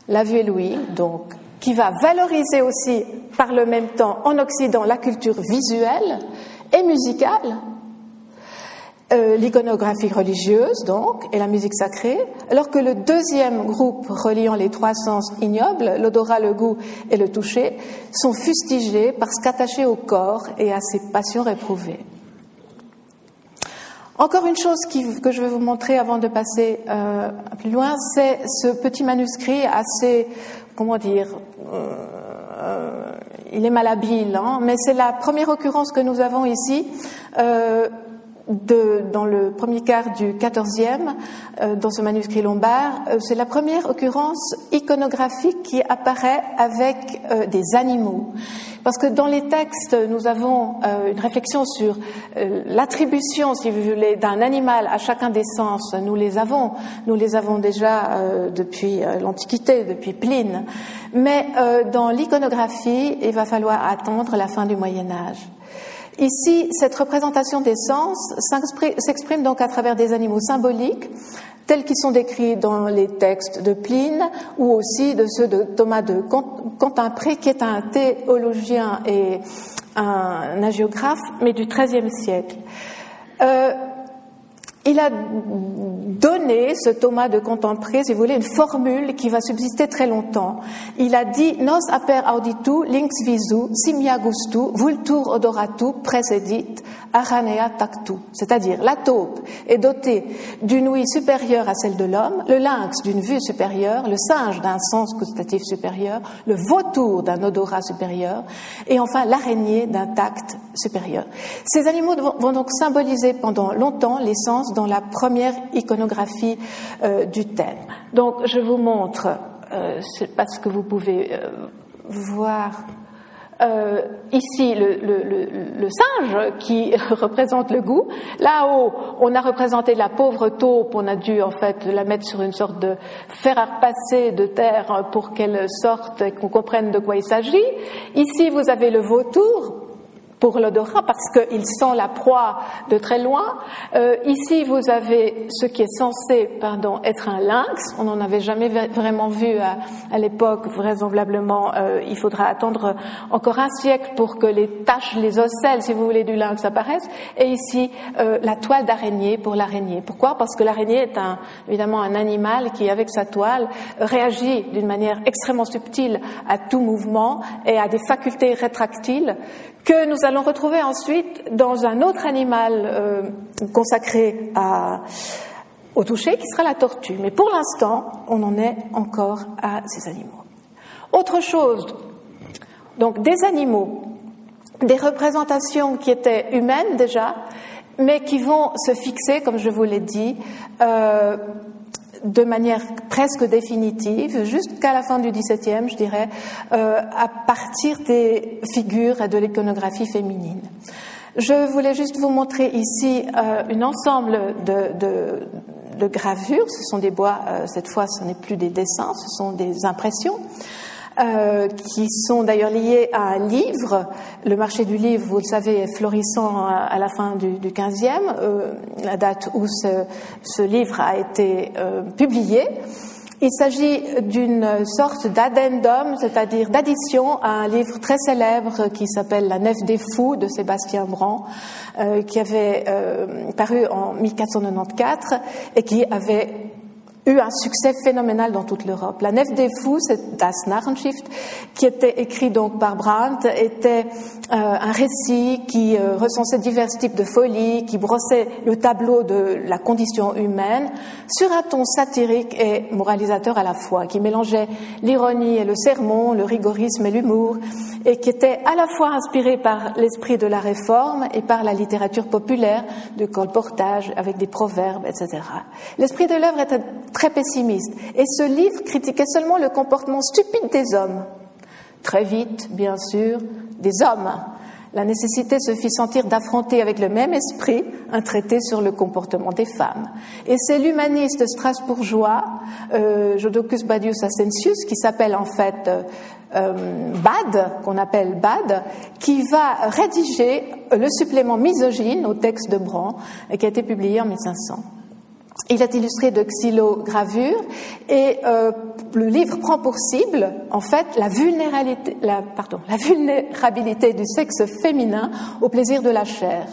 La vue et Louis, donc, qui va valoriser aussi par le même temps en Occident la culture visuelle et musicale, euh, l'iconographie religieuse, donc, et la musique sacrée, alors que le deuxième groupe reliant les trois sens ignobles, l'odorat, le goût et le toucher, sont fustigés parce qu'attachés au corps et à ses passions réprouvées. Encore une chose que je vais vous montrer avant de passer euh, plus loin, c'est ce petit manuscrit assez, comment dire, euh, il est malhabile, hein, mais c'est la première occurrence que nous avons ici dans le premier quart du XIVe, euh, dans ce manuscrit lombard, euh, c'est la première occurrence iconographique qui apparaît avec euh, des animaux. Parce que dans les textes, nous avons une réflexion sur l'attribution, si vous voulez, d'un animal à chacun des sens. Nous les avons, nous les avons déjà depuis l'Antiquité, depuis Pline. Mais dans l'iconographie, il va falloir attendre la fin du Moyen Âge. Ici, cette représentation des sens s'exprime donc à travers des animaux symboliques, tels qu'ils sont décrits dans les textes de Pline ou aussi de ceux de Thomas de Quentin-Pré, qui est un théologien et un hagiographe, mais du XIIIe siècle. Euh, il a donné, ce Thomas de Contempré, si vous voulez, une formule qui va subsister très longtemps. Il a dit Nos aper auditu, links visu, simia gustu, vultur odoratu, presedit, aranea tactu. C'est-à-dire, la taupe est dotée d'une ouïe supérieure à celle de l'homme, le lynx d'une vue supérieure, le singe d'un sens gustatif supérieur, le vautour d'un odorat supérieur, et enfin l'araignée d'un tact supérieur. Ces animaux vont donc symboliser pendant longtemps les sens dans la première iconographie euh, du thème. Donc je vous montre, euh, c'est parce que vous pouvez euh, voir ici le, le, singe qui représente le goût. Là-haut, on a représenté la pauvre taupe, on a dû en fait la mettre sur une sorte de fer à repasser de terre pour qu'elle sorte et qu'on comprenne de quoi il s'agit. Ici, vous avez le vautour, pour l'odorat parce qu'il sent la proie de très loin. Euh, ici, vous avez ce qui est censé, pardon, être un lynx. On n'en avait jamais vraiment vu à, à l'époque. Vraisemblablement, euh, il faudra attendre encore un siècle pour que les taches, les ocelles, si vous voulez, du lynx apparaissent. Et ici, euh, la toile d'araignée pour l'araignée. Pourquoi? Parce que l'araignée est un, évidemment un animal qui, avec sa toile, réagit d'une manière extrêmement subtile à tout mouvement et à des facultés rétractiles que nous allons retrouver ensuite dans un autre animal euh, consacré à, au toucher, qui sera la tortue. Mais pour l'instant, on en est encore à ces animaux. Autre chose, donc des animaux, des représentations qui étaient humaines déjà, mais qui vont se fixer, comme je vous l'ai dit, euh, de manière presque définitive, jusqu'à la fin du XVIIe, je dirais, euh, à partir des figures et de l'iconographie féminine. Je voulais juste vous montrer ici euh, un ensemble de, de, de, gravures. Ce sont des bois, euh, cette fois ce n'est plus des dessins, ce sont des impressions. Euh, qui sont d'ailleurs liés à un livre. Le marché du livre, vous le savez, est florissant à, la fin du, du 15e, euh, la date où ce, livre a été euh, publié. Il s'agit d'une sorte d'addendum, c'est-à-dire d'addition à un livre très célèbre qui s'appelle La Nef des Fous de Sébastien Brand, qui avait paru en 1494 et qui avait eu un succès phénoménal dans toute l'Europe. La Nef des Fous, c'est Das Narrenschiff, qui était écrit donc par Brandt, était euh, un récit qui euh, recensait divers types de folies, qui brossait le tableau de la condition humaine sur un ton satirique et moralisateur à la fois, qui mélangeait l'ironie et le sermon, le rigorisme et l'humour, et qui était à la fois inspiré par l'esprit de la réforme et par la littérature populaire, de colportage avec des proverbes, etc. L'esprit de l'œuvre était très pessimiste. Et ce livre critiquait seulement le comportement stupide des hommes. Très vite, bien sûr, des hommes. La nécessité se fit sentir d'affronter avec le même esprit un traité sur le comportement des femmes. Et c'est l'humaniste strasbourgeois, euh, Jodocus Badius Ascensius, qui s'appelle en fait euh, euh, Bad, qu'on appelle Bad, qui va rédiger le supplément misogyne au texte de Brand, qui a été publié en 1500. Il est illustré de xylogravures et euh, le livre prend pour cible, en fait, la la vulnérabilité du sexe féminin au plaisir de la chair.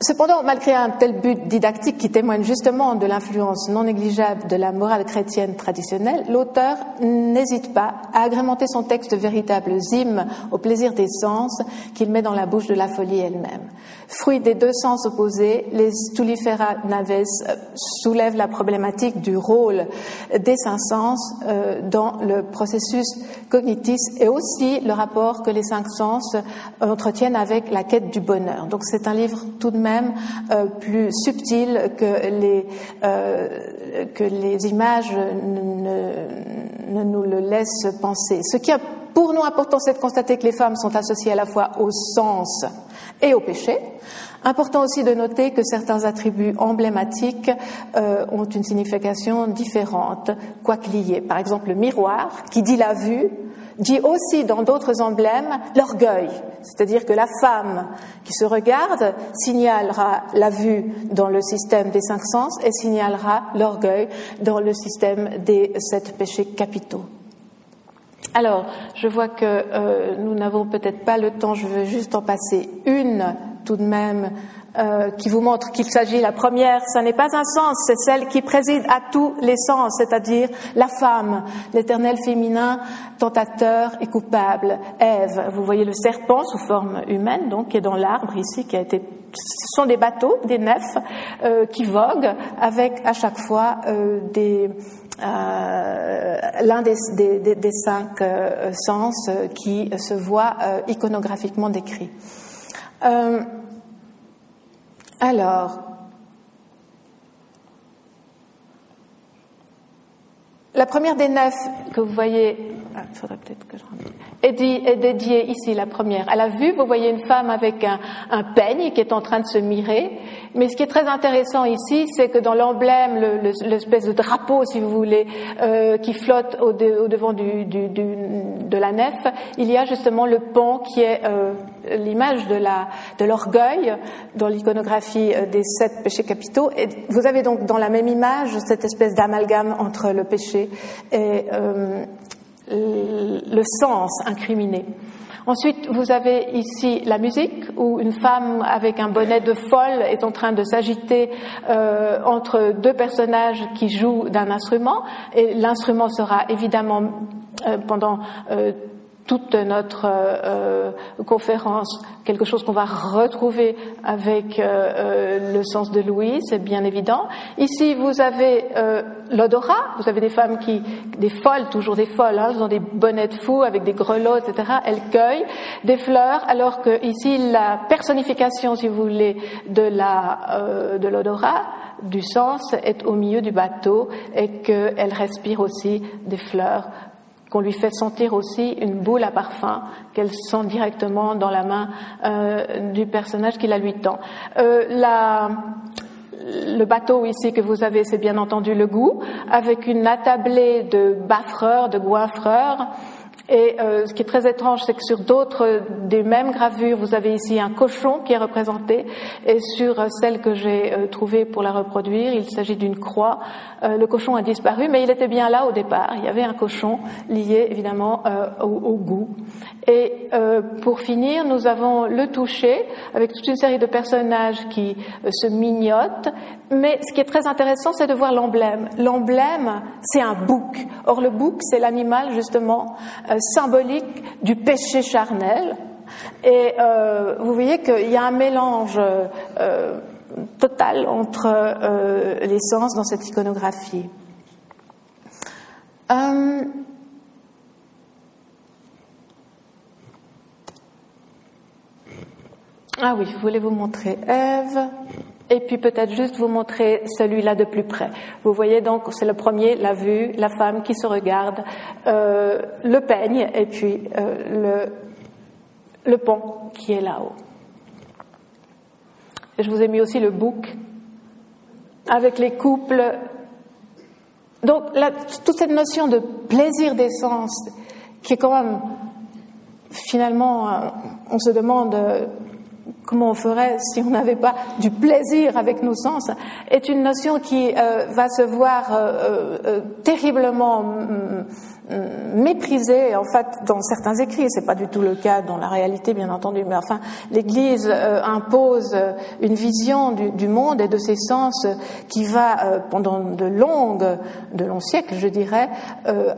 Cependant, malgré un tel but didactique qui témoigne justement de l'influence non négligeable de la morale chrétienne traditionnelle, l'auteur n'hésite pas à agrémenter son texte de véritables hymnes au plaisir des sens qu'il met dans la bouche de la folie elle-même. Fruit des deux sens opposés, les Stulifera Naves soulèvent la problématique du rôle des cinq sens euh, dans le processus cognitif et aussi le rapport que les cinq sens entretiennent avec la quête du bonheur. Donc c'est un livre tout de même euh, plus subtil que les, que les images ne, ne nous le laissent penser. Ce qui a pour nous important, c'est de constater que les femmes sont associées à la fois au sens et au péché. Important aussi de noter que certains attributs emblématiques euh, ont une signification différente, quoique liés. Par exemple, le miroir, qui dit la vue, dit aussi dans d'autres emblèmes l'orgueil, c'est-à-dire que la femme qui se regarde signalera la vue dans le système des cinq sens et signalera l'orgueil dans le système des sept péchés capitaux. Alors, je vois que euh, nous n'avons peut-être pas le temps, je veux juste en passer une tout de même euh, qui vous montre qu'il s'agit, la première, ce n'est pas un sens, c'est celle qui préside à tous les sens, c'est-à-dire la femme, l'éternel féminin, tentateur et coupable, Ève. Vous voyez le serpent sous forme humaine, donc, qui est dans l'arbre ici, qui a été ce sont des bateaux, des nefs, euh, qui voguent avec à chaque fois euh, l'un des, cinq sens qui se voit iconographiquement décrit. Alors, la première des neuf que vous voyez, ah, faudrait peut-être que je est, dédiée ici, la première. À la vue, vous voyez une femme avec un, peigne qui est en train de se mirer. Mais ce qui est très intéressant ici, c'est que dans l'emblème, l'espèce de drapeau, si vous voulez, euh, qui flotte au, devant de la nef, il y a justement le pont qui est euh, l'image de l'orgueil dans l'iconographie euh, des sept péchés capitaux. Vous avez donc dans la même image cette espèce d'amalgame entre le péché et le sens incriminé. Ensuite, vous avez ici la musique, où une femme avec un bonnet de folle est en train de s'agiter euh, entre deux personnages qui jouent d'un instrument, et l'instrument sera évidemment euh, pendant euh, toute notre euh, conférence quelque chose qu'on va retrouver avec euh, le sens de Louis, c'est bien évident. Ici, vous avez l'odorat, vous avez des femmes qui, des folles, toujours des folles, hein, elles ont des bonnets de fous avec des grelots, etc. Elles cueillent des fleurs, alors que ici, la personnification, si vous voulez, de la de l'odorat, du sens, est au milieu du bateau et qu'elle respire aussi des fleurs qu'on lui fait sentir aussi une boule à parfum qu'elle sent directement dans la main euh, du personnage qui la lui tend. Euh, le bateau ici que vous avez, c'est bien entendu le goût, avec une attablée de baffreurs, de goinfreurs, et euh, ce qui est très étrange, c'est que sur d'autres des mêmes gravures, vous avez ici un cochon qui est représenté, et sur celle que j'ai euh, trouvée pour la reproduire, il s'agit d'une croix. Euh, le cochon a disparu, mais il était bien là au départ. Il y avait un cochon lié évidemment au, au, goût. Et pour finir, nous avons le toucher avec toute une série de personnages qui se mignotent. Mais ce qui est très intéressant, c'est de voir l'emblème. L'emblème, c'est un bouc. Or, le bouc, c'est l'animal justement symbolique du péché charnel. Et euh, vous voyez qu'il y a un mélange euh, total entre euh, les sens dans cette iconographie. ah oui, je voulais vous montrer Ève. Et puis peut-être juste vous montrer celui-là de plus près. Vous voyez donc, c'est le premier, la vue, la femme qui se regarde, euh, le peigne et puis euh, le, le pont qui est là-haut. Je vous ai mis aussi le bouc avec les couples. Donc toute cette notion de plaisir d'essence qui est quand même finalement, euh, on se demande comment on ferait si on n'avait pas du plaisir avec nos sens, est une notion qui euh, va se voir euh, euh, terriblement mm, méprisée en fait dans certains écrits. C'est pas du tout le cas dans la réalité, bien entendu, mais enfin, l'Église impose une vision du, du, monde et de ses sens qui va pendant de longues, de longs siècles, je dirais,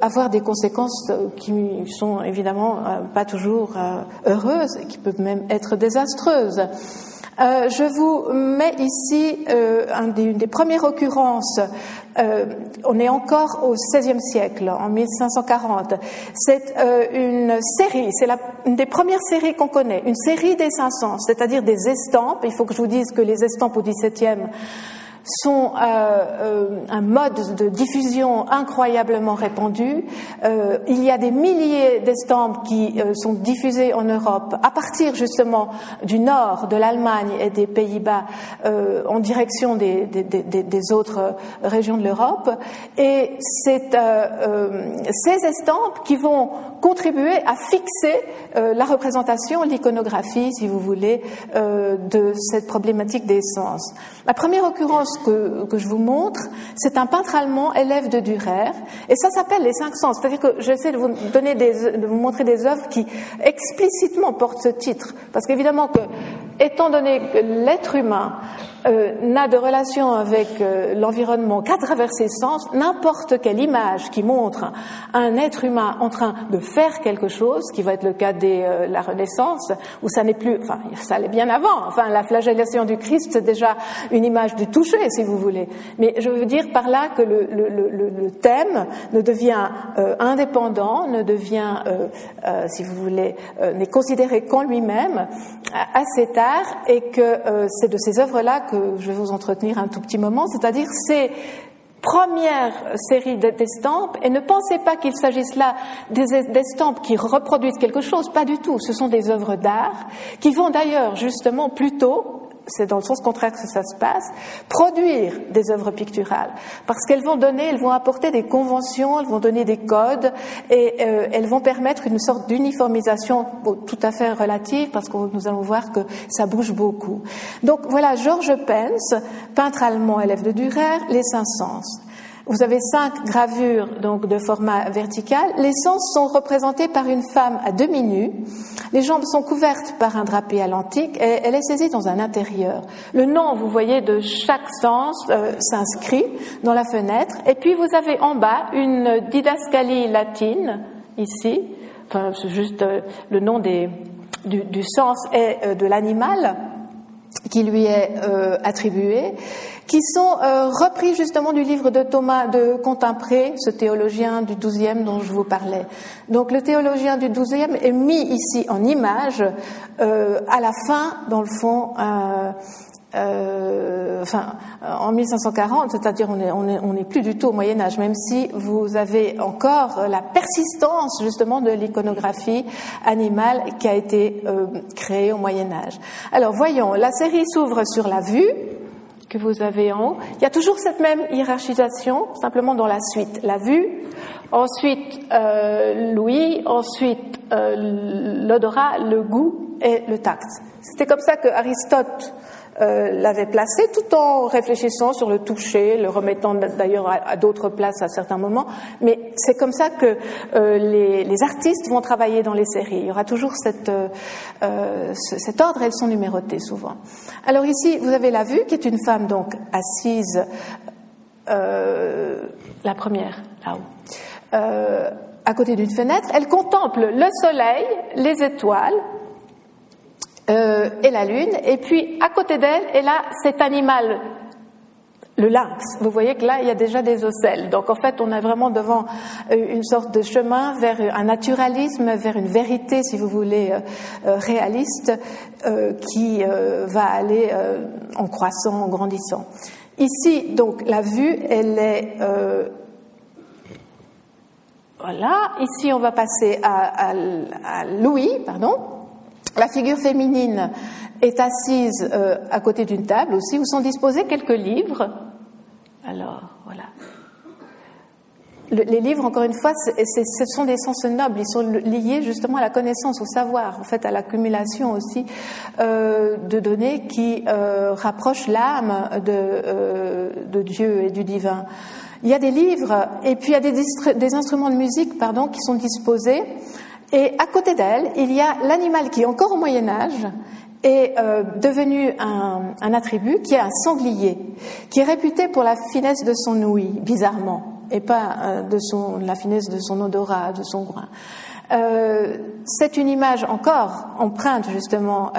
avoir des conséquences qui sont évidemment pas toujours heureuses et qui peuvent même être désastreuses. Euh, je vous mets ici euh, une des premières occurrences. Euh, on est encore au XVIe siècle, en 1540. C'est une série, c'est une des premières séries qu'on connaît, une série des 500, c'est-à-dire des estampes. Il faut que je vous dise que les estampes au XVIIe sont euh, euh, un mode de diffusion incroyablement répandu. Euh, il y a des milliers d'estampes qui sont diffusées en Europe à partir justement du nord de l'Allemagne et des Pays-Bas en direction des, des, des, des, autres régions de l'Europe. Et c'est ces estampes qui vont contribuer à fixer la représentation, l'iconographie, si vous voulez, de cette problématique des sens. La première occurrence que, que je vous montre, c'est un peintre allemand, élève de Dürer, et ça s'appelle les cinq sens. C'est-à-dire que j'essaie de vous donner des, de vous montrer des œuvres qui explicitement portent ce titre, parce qu'évidemment que, étant donné que l'être humain euh, n'a de relation avec euh, l'environnement qu'à travers ses sens, n'importe quelle image qui montre un être humain en train de faire quelque chose, qui va être le cas de euh, la Renaissance, où ça n'est plus, enfin, ça allait bien avant, enfin, la flagellation du Christ, c'est déjà une image du toucher, si vous voulez. Mais je veux dire par là que le, le, le, le thème ne devient indépendant, ne devient, si vous voulez, n'est considéré qu'en lui-même assez tard, et que c'est de ces œuvres-là que je vais vous entretenir un tout petit moment, c'est-à-dire ces premières séries d'estampes, et ne pensez pas qu'il s'agisse là d'estampes qui reproduisent quelque chose, pas du tout, ce sont des œuvres d'art qui vont d'ailleurs justement plutôt c'est dans le sens contraire que ça se passe, produire des œuvres picturales, parce qu'elles vont donner, elles vont apporter des conventions, elles vont donner des codes, et euh, elles vont permettre une sorte d'uniformisation tout à fait relative, parce que nous allons voir que ça bouge beaucoup. Donc voilà, Georges Pence, peintre allemand, élève de Dürer, les cinq sens. Vous avez cinq gravures donc de format vertical. Les sens sont représentés par une femme à demi nue. Les jambes sont couvertes par un drapé à l'antique et elle est saisie dans un intérieur. Le nom, vous voyez, de chaque sens euh, s'inscrit dans la fenêtre. Et puis vous avez en bas une didascalie latine ici enfin, c'est juste le nom des, du, du sens et de l'animal qui lui est attribué, qui sont repris justement du livre de Thomas de Contimpré, ce théologien du XIIe dont je vous parlais. Donc le théologien du XIIe est mis ici en image à la fin, dans le fond, euh, enfin, en 1540, c'est-à-dire on n'est on est, on plus du tout au Moyen Âge, même si vous avez encore la persistance justement de l'iconographie animale qui a été euh, créée au Moyen Âge. Alors voyons, la série s'ouvre sur la vue que vous avez en haut. Il y a toujours cette même hiérarchisation, simplement dans la suite. La vue, ensuite euh, l'ouïe, ensuite euh, l'odorat, le goût et le tact. C'était comme ça que Aristote euh, l'avait placé, tout en réfléchissant sur le toucher, le remettant d'ailleurs à, d'autres places à certains moments. Mais c'est comme ça que euh, les, artistes vont travailler dans les séries. Il y aura toujours cette, euh, cet ordre, elles sont numérotées souvent. Alors ici, vous avez la vue, qui est une femme donc assise, la première là-haut. à côté d'une fenêtre, elle contemple le soleil, les étoiles, euh, et la lune. Et puis à côté d'elle, elle a cet animal, le lynx. Vous voyez que là, il y a déjà des ocelles. Donc en fait, on est vraiment devant euh, une sorte de chemin vers un naturalisme, vers une vérité, si vous voulez, euh, réaliste, qui va aller en croissant, en grandissant. Ici, donc, la vue, elle est voilà. Ici, on va passer à, à Louis, pardon. La figure féminine est assise euh, à côté d'une table aussi où sont disposés quelques livres. Alors, voilà. les livres, encore une fois, ce sont des sens nobles. Ils sont liés justement à la connaissance, au savoir, en fait, à l'accumulation aussi euh, de données qui euh, rapprochent l'âme de, Dieu et du divin. Il y a des livres et puis il y a des, des instruments de musique, pardon, qui sont disposés et à côté d'elle, il y a l'animal qui, encore au Moyen Âge, est euh, devenu un, attribut qui est un sanglier, qui est réputé pour la finesse de son ouïe, bizarrement, et pas euh, de son, la finesse de son odorat, de son grain. Euh, c'est une image encore empreinte justement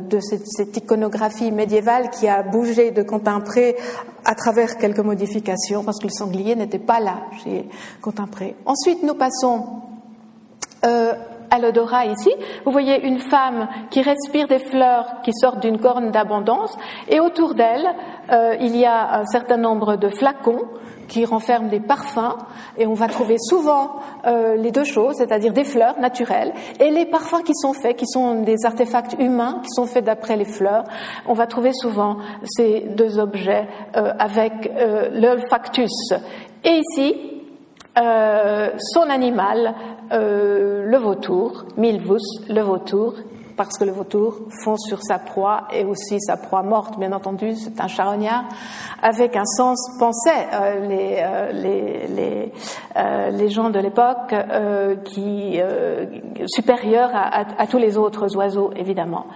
de cette, cette, iconographie médiévale qui a bougé de Contempré à travers quelques modifications parce que le sanglier n'était pas là chez Contempré. Ensuite, nous passons euh, à l'odorat ici, vous voyez une femme qui respire des fleurs qui sortent d'une corne d'abondance et autour d'elle, euh, il y a un certain nombre de flacons qui renferment des parfums et on va trouver souvent euh, les deux choses, c'est-à-dire des fleurs naturelles et les parfums qui sont faits, qui sont des artefacts humains qui sont faits d'après les fleurs. On va trouver souvent ces deux objets euh, avec euh, l'olfactus. Et ici, euh, son animal, euh, le vautour, Milvus, le vautour, parce que le vautour fonce sur sa proie et aussi sa proie morte, bien entendu, c'est un charognard, avec un sens pensé. Euh, les, euh, les, gens de l'époque qui à, à, tous les autres oiseaux, évidemment.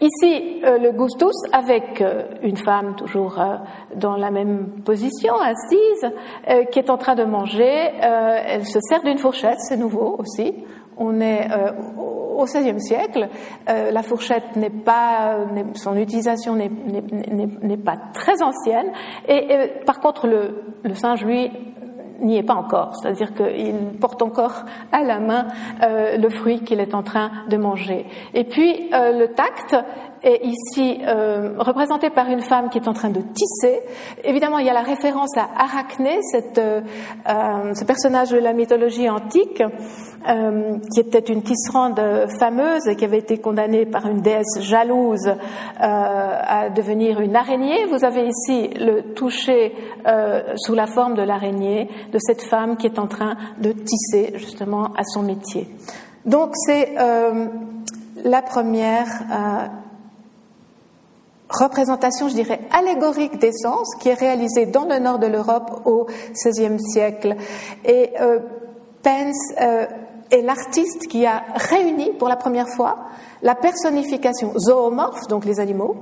Ici, euh, le gustus avec euh, une femme toujours euh, dans la même position, assise, qui est en train de manger. elle se sert d'une fourchette, c'est nouveau aussi. On est au XVIe siècle. la fourchette n'est pas, son utilisation n'est pas très ancienne. Et, par contre, le, le singe, lui, n'y est pas encore, c'est-à-dire qu'il porte encore à la main euh, le fruit qu'il est en train de manger. Et puis euh, le tact est ici euh, représenté par une femme qui est en train de tisser. Évidemment, il y a la référence à Arachné, cette, ce personnage de la mythologie antique, qui était une tisserande fameuse et qui avait été condamnée par une déesse jalouse à devenir une araignée. Vous avez ici le toucher sous la forme de l'araignée de cette femme qui est en train de tisser justement à son métier. Donc c'est euh, la première euh, représentation, je dirais, allégorique des sens qui est réalisée dans le nord de l'Europe au XVIe siècle. Et euh, Pence est l'artiste qui a réuni pour la première fois la personnification zoomorphe, donc les animaux,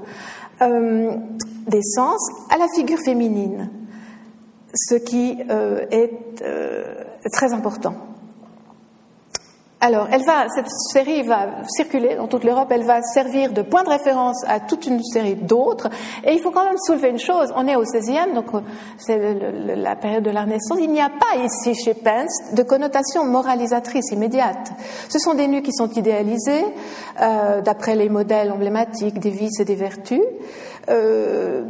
des sens, à la figure féminine ce qui euh, est euh, très important. Alors, cette série va circuler dans toute l'Europe, elle va servir de point de référence à toute une série d'autres. Et il faut quand même soulever une chose, on est au XVIe, donc euh, c'est la période de la Renaissance, il n'y a pas ici chez Pence de connotation moralisatrice immédiate. Ce sont des nus qui sont idéalisés euh, d'après les modèles emblématiques des vices et des vertus. Euh,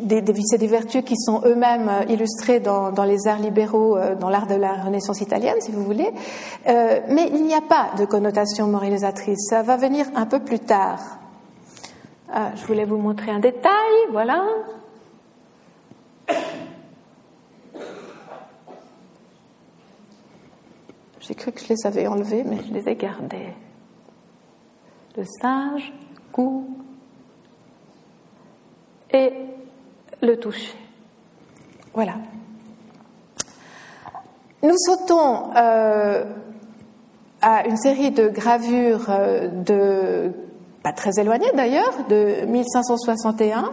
des, des, vices et des vertus qui sont eux-mêmes euh, illustrés dans, les arts libéraux, euh, dans l'art de la Renaissance italienne, si vous voulez. Euh, mais il n'y a pas de connotation moralisatrice. Ça va venir un peu plus tard. Ah, je voulais vous montrer un détail. Voilà. J'ai cru que je les avais enlevés, mais je les ai gardés. Le singe, cou, et le toucher. Voilà. Nous sautons euh, à une série de gravures euh, de pas très éloignées d'ailleurs, de 1561,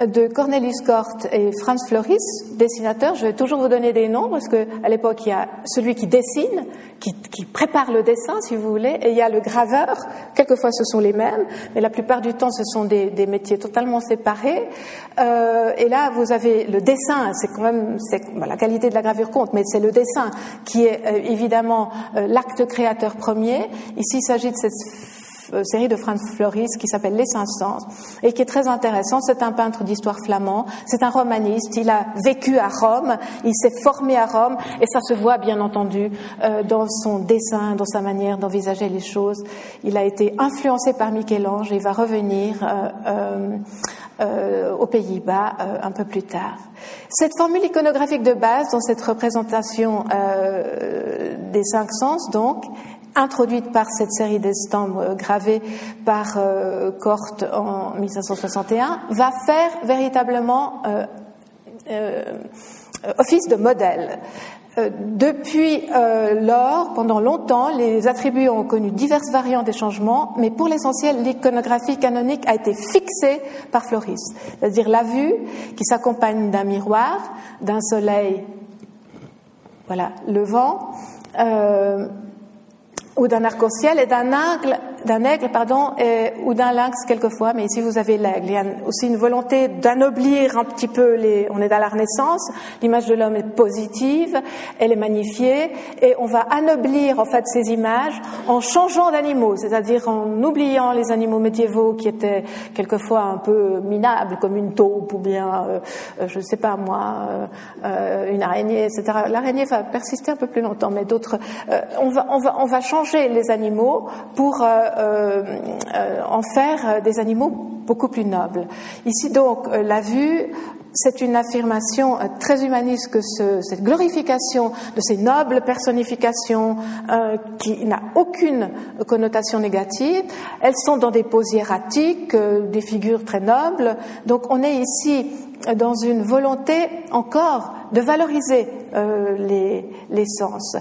de Cornelis Kort et Franz Floris, dessinateurs. Je vais toujours vous donner des noms parce que à l'époque il y a celui qui dessine, qui, prépare le dessin, si vous voulez, et il y a le graveur. Quelquefois ce sont les mêmes, mais la plupart du temps ce sont des, métiers totalement séparés. Euh, et là vous avez le dessin. C'est quand même la qualité de la gravure compte, mais c'est le dessin qui est euh, évidemment euh, l'acte créateur premier. Ici il s'agit de cette série de Franz Floris qui s'appelle Les 500 et qui est très intéressant. C'est un peintre d'histoire flamand, c'est un romaniste, il a vécu à Rome, il s'est formé à Rome et ça se voit bien entendu euh, dans son dessin, dans sa manière d'envisager les choses. Il a été influencé par Michel-Ange et il va revenir euh, euh, aux Pays-Bas euh, un peu plus tard. Cette formule iconographique de base dans cette représentation euh, des cinq sens, donc, introduite par cette série d'estampes euh, gravées par euh, Corte en 1561, va faire véritablement euh, office de modèle. Depuis lors, pendant longtemps, les attributs ont connu diverses variantes des changements, mais pour l'essentiel, l'iconographie canonique a été fixée par Floris, c'est-à-dire la vue qui s'accompagne d'un miroir, d'un soleil, voilà, levant, ou d'un arc-en-ciel et d'un aigle, d'un aigle pardon, ou d'un lynx quelquefois, mais ici vous avez l'aigle. Il y a aussi une volonté d'anoblir un petit peu les. On est dans la Renaissance, l'image de l'homme est positive, elle est magnifiée, et on va anoblir en fait ces images en changeant d'animaux, c'est-à-dire en oubliant les animaux médiévaux qui étaient quelquefois un peu minables, comme une taupe ou bien, euh, euh je ne sais pas moi, euh, euh, une araignée, etc. L'araignée va persister un peu plus longtemps, mais d'autres, euh, on va, on va, on va changer les animaux pour euh, euh, en faire des animaux beaucoup plus nobles. Ici donc, euh, la vue, c'est une affirmation très humaniste que ce, cette glorification de ces nobles personnifications euh, qui n'a aucune connotation négative. Elles sont dans des poses hiératiques, euh, des figures très nobles. Donc on est ici dans une volonté encore de valoriser euh, les sens.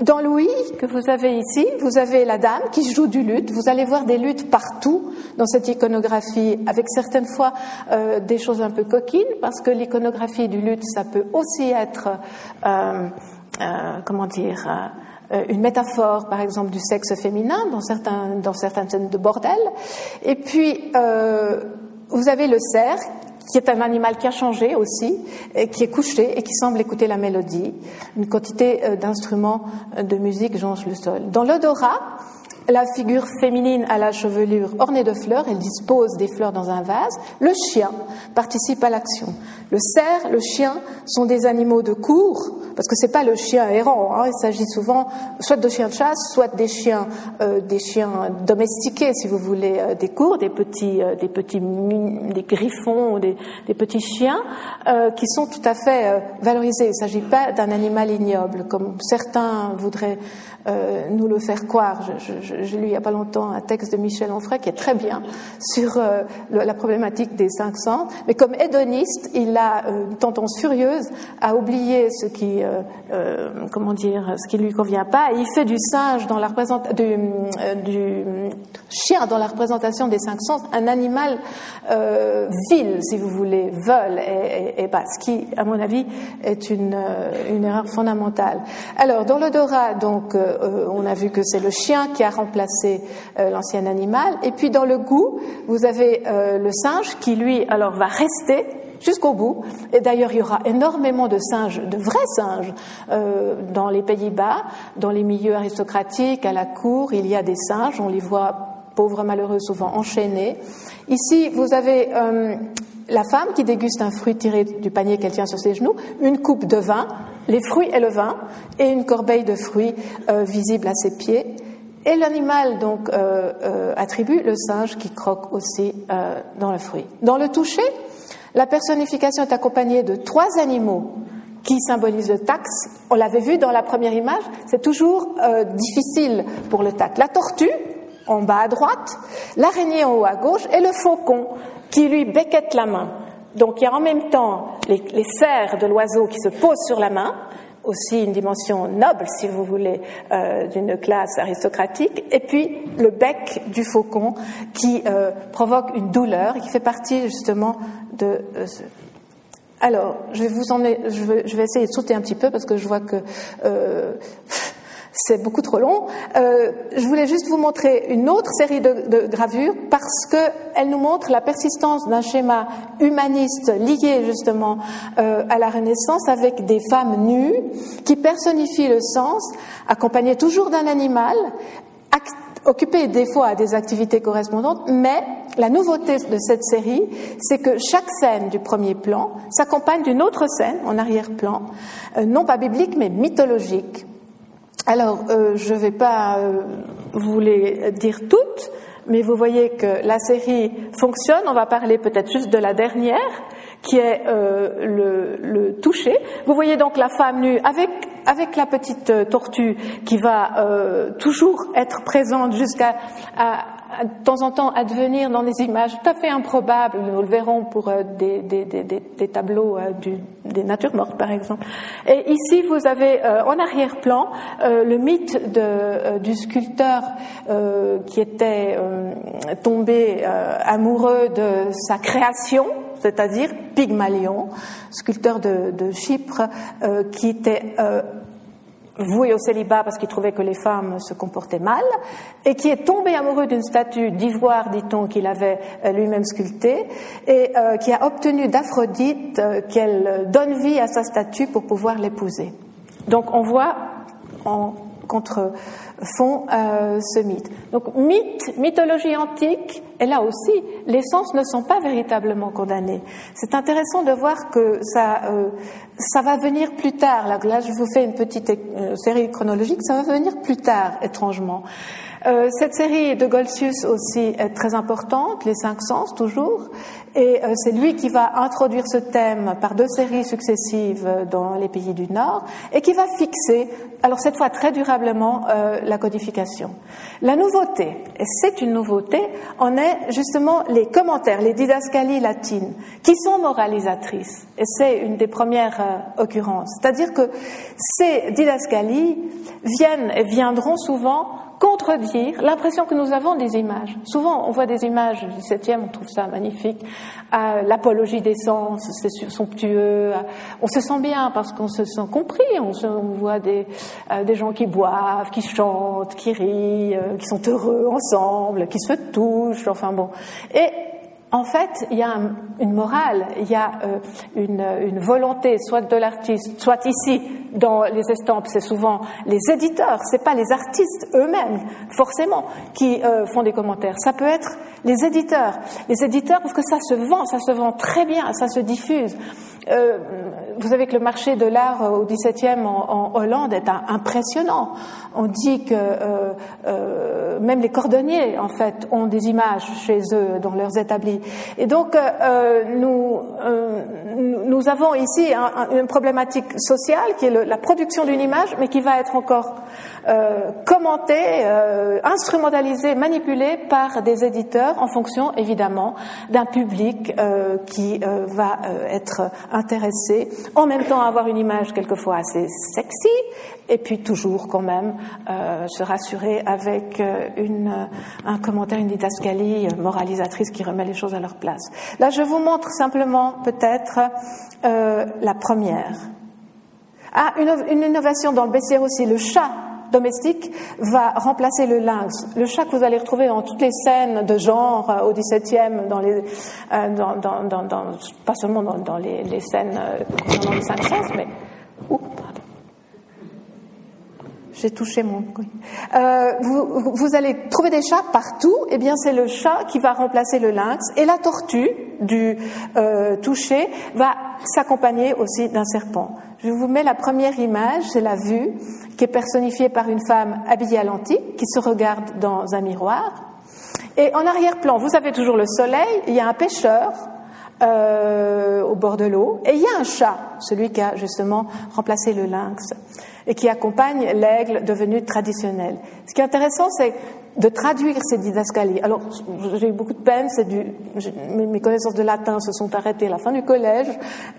Dans Louis, que vous avez ici, vous avez la dame qui joue du luth. Vous allez voir des luttes partout dans cette iconographie, avec certaines fois euh, des choses un peu coquines, parce que l'iconographie du luth, ça peut aussi être, euh, euh, comment dire, euh, une métaphore, par exemple, du sexe féminin dans, certains, dans certaines scènes de bordel. Et puis, euh, vous avez le cerf qui est un animal qui a changé aussi, et qui est couché et qui semble écouter la mélodie. Une quantité euh, d'instruments euh, de musique jonche le sol. Dans l'odorat, la figure féminine à la chevelure ornée de fleurs, elle dispose des fleurs dans un vase. Le chien participe à l'action. Le cerf, le chien sont des animaux de cour, parce que c'est pas le chien errant. Hein, il s'agit souvent soit de chiens de chasse, soit des chiens, euh, des chiens domestiqués, si vous voulez, euh, des cours, des petits, euh, des petits, des griffons, des, des petits chiens, euh, qui sont tout à fait euh, valorisés. Il ne s'agit pas d'un animal ignoble, comme certains voudraient nous le faire croire. J'ai lu il n'y a pas longtemps un texte de Michel Onfray qui est très bien sur la problématique des cinq sens. Mais comme hédoniste, il a une tendance furieuse à oublier ce qui, comment dire, ce qui lui convient pas. Il fait du singe dans la représentation, du, chien dans la représentation des cinq sens un animal vil, si vous voulez, veule et, et, ce qui, à mon avis, est une, euh, erreur fondamentale. Alors, dans l'odorat, donc, euh, on a vu que c'est le chien qui a remplacé euh, l'ancien animal. Et puis, dans le goût, vous avez le singe qui, lui, alors, va rester jusqu'au bout. Et d'ailleurs, il y aura énormément de singes, de vrais singes, dans les Pays-Bas, dans les milieux aristocratiques, à la cour, il y a des singes, on les voit pauvres malheureux, souvent enchaînés. Ici, vous avez la femme qui déguste un fruit tiré du panier qu'elle tient sur ses genoux, une coupe de vin, les fruits et le vin, et une corbeille de fruits euh, visible à ses pieds. Et l'animal donc euh, euh, attribue le singe qui croque aussi dans le fruit. Dans le toucher, la personnification est accompagnée de trois animaux qui symbolisent le taxe. On l'avait vu dans la première image, c'est toujours difficile pour le taxe. La tortue, en bas à droite, l'araignée en haut à gauche, et le faucon, qui lui becquette la main. Donc il y a en même temps les, les serres de l'oiseau qui se posent sur la main, aussi une dimension noble, si vous voulez, euh, d'une classe aristocratique, et puis le bec du faucon qui euh, provoque une douleur et qui fait partie justement de euh, ce... Alors, je vais vous emmener, je vais, je vais, essayer de sauter un petit peu parce que je vois que c'est beaucoup trop long. Euh, je voulais juste vous montrer une autre série de, gravures parce qu'elle nous montre la persistance d'un schéma humaniste lié justement euh, à la Renaissance avec des femmes nues qui personnifient le sens, accompagnées toujours d'un animal, occupées des fois à des activités correspondantes, mais la nouveauté de cette série, c'est que chaque scène du premier plan s'accompagne d'une autre scène en arrière-plan, euh, non pas biblique mais mythologique. Alors, euh, je ne vais pas euh, vous les dire toutes, mais vous voyez que la série fonctionne. On va parler peut-être juste de la dernière, qui est euh, le, le, toucher. Vous voyez donc la femme nue avec avec la petite tortue qui va toujours être présente jusqu'à de temps en temps advenir dans des images tout à fait improbables. Nous le verrons pour euh, des, des, des, des tableaux euh, des natures mortes, par exemple. Et ici, vous avez euh, en arrière-plan le mythe de, du sculpteur qui était tombé amoureux de sa création, c'est-à-dire Pygmalion, sculpteur de, de Chypre, qui était voué au célibat parce qu'il trouvait que les femmes se comportaient mal, et qui est tombé amoureux d'une statue d'ivoire, dit-on, qu'il avait euh, lui-même sculptée, et euh, qui a obtenu d'Aphrodite euh, qu'elle donne vie à sa statue pour pouvoir l'épouser. Donc on voit en contre font euh, ce mythe. Donc mythe, mythologie antique, et là aussi, les sens ne sont pas véritablement condamnés. C'est intéressant de voir que ça, euh, ça va venir plus tard. Là, je vous fais une petite euh, série chronologique, ça va venir plus tard, étrangement. Euh, cette série de Golsius aussi est très importante, les cinq sens toujours, et euh, c'est lui qui va introduire ce thème par deux séries successives dans les pays du Nord et qui va fixer, alors cette fois très durablement, euh, la codification. La nouveauté, et c'est une nouveauté, en est justement les commentaires, les didascalies latines, qui sont moralisatrices, et c'est une des premières occurrences. C'est-à-dire que ces didascalies viennent et viendront souvent contredire l'impression que nous avons des images. Souvent, on voit des images du 17e, on trouve ça magnifique, l'apologie des sens, c'est somptueux, on se sent bien parce qu'on se sent compris, on, voit des, euh, des gens qui boivent, qui chantent, qui rient, euh, qui sont heureux ensemble, qui se touchent, enfin bon. Et en fait, il y a une morale, il y a euh, une, volonté, soit de l'artiste, soit ici dans les estampes, c'est souvent les éditeurs, c'est pas les artistes eux-mêmes forcément qui euh, font des commentaires. Ça peut être les éditeurs, les éditeurs parce que ça se vend, ça se vend très bien, ça se diffuse. Euh, vous savez que le marché de l'art au XVIIe en, Hollande est impressionnant. On dit que euh, même les cordonniers, en fait, ont des images chez eux dans leurs établis. Et donc, nous, nous avons ici une problématique sociale qui est la production d'une image, mais qui va être encore commentée, instrumentalisée, manipulée par des éditeurs en fonction, évidemment, d'un public qui va être intéressé, en même temps avoir une image quelquefois assez sexy, et puis toujours quand même euh, se rassurer avec euh, une, euh, un commentaire, une didascalie moralisatrice qui remet les choses à leur place. Là, je vous montre simplement peut-être la première. Ah, une, une innovation dans le bestiaire aussi, le chat domestique va remplacer le lynx. Le chat que vous allez retrouver dans toutes les scènes de genre euh, au XVIIe, euh, dans, dans, pas seulement dans, les, scènes euh, concernant les cinq sens, mais j'ai touché mon. Vous, vous, allez trouver des chats partout. Eh bien, c'est le chat qui va remplacer le lynx et la tortue du toucher va s'accompagner aussi d'un serpent. Je vous mets la première image, c'est la vue qui est personnifiée par une femme habillée à l'antique qui se regarde dans un miroir. Et en arrière-plan, vous avez toujours le soleil. Il y a un pêcheur euh, au bord de l'eau et il y a un chat, celui qui a justement remplacé le lynx et qui accompagne l'aigle devenu traditionnel. Ce qui est intéressant, c'est de traduire ces didascalies. Alors, j'ai eu beaucoup de peine, c'est du, mes connaissances de latin se sont arrêtées à la fin du collège,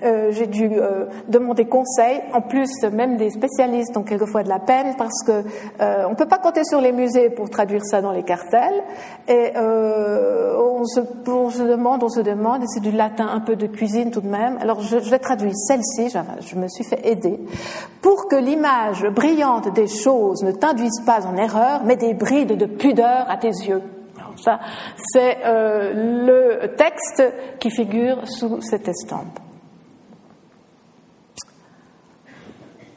euh, j'ai dû euh, demander conseil, en plus même des spécialistes ont quelquefois de la peine parce que euh, on peut pas compter sur les musées pour traduire ça dans les cartels, et euh, on se, demande, on se demande, et c'est du latin, un peu de cuisine tout de même, alors je, je l'ai traduit celle-ci, je, je me suis fait aider, pour que l'image brillante des choses ne t'induise pas en erreur, mais des brides de pudeur à tes yeux. ça, c'est euh, le texte qui figure sous cette estampe.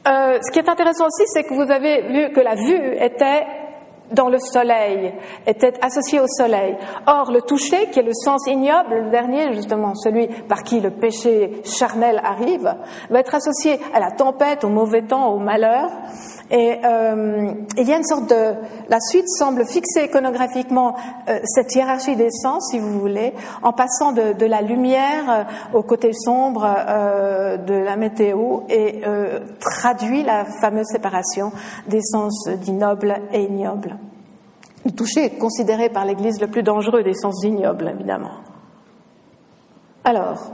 Euh, ce qui est intéressant aussi, c'est que vous avez vu que la vue était dans le soleil, était associé au soleil. Or, le toucher, qui est le sens ignoble, le dernier, justement, celui par qui le péché charnel arrive, va être associé à la tempête, au mauvais temps, au malheur. Et euh, y a une sorte de... La suite semble fixer iconographiquement euh, cette hiérarchie des sens, si vous voulez, en passant de, de la lumière euh, au côté sombre euh, de la météo et euh, traduit la fameuse séparation des sens d'ignoble et ignoble. Le toucher est considéré par l'Église le plus dangereux des sens ignobles, évidemment. Alors,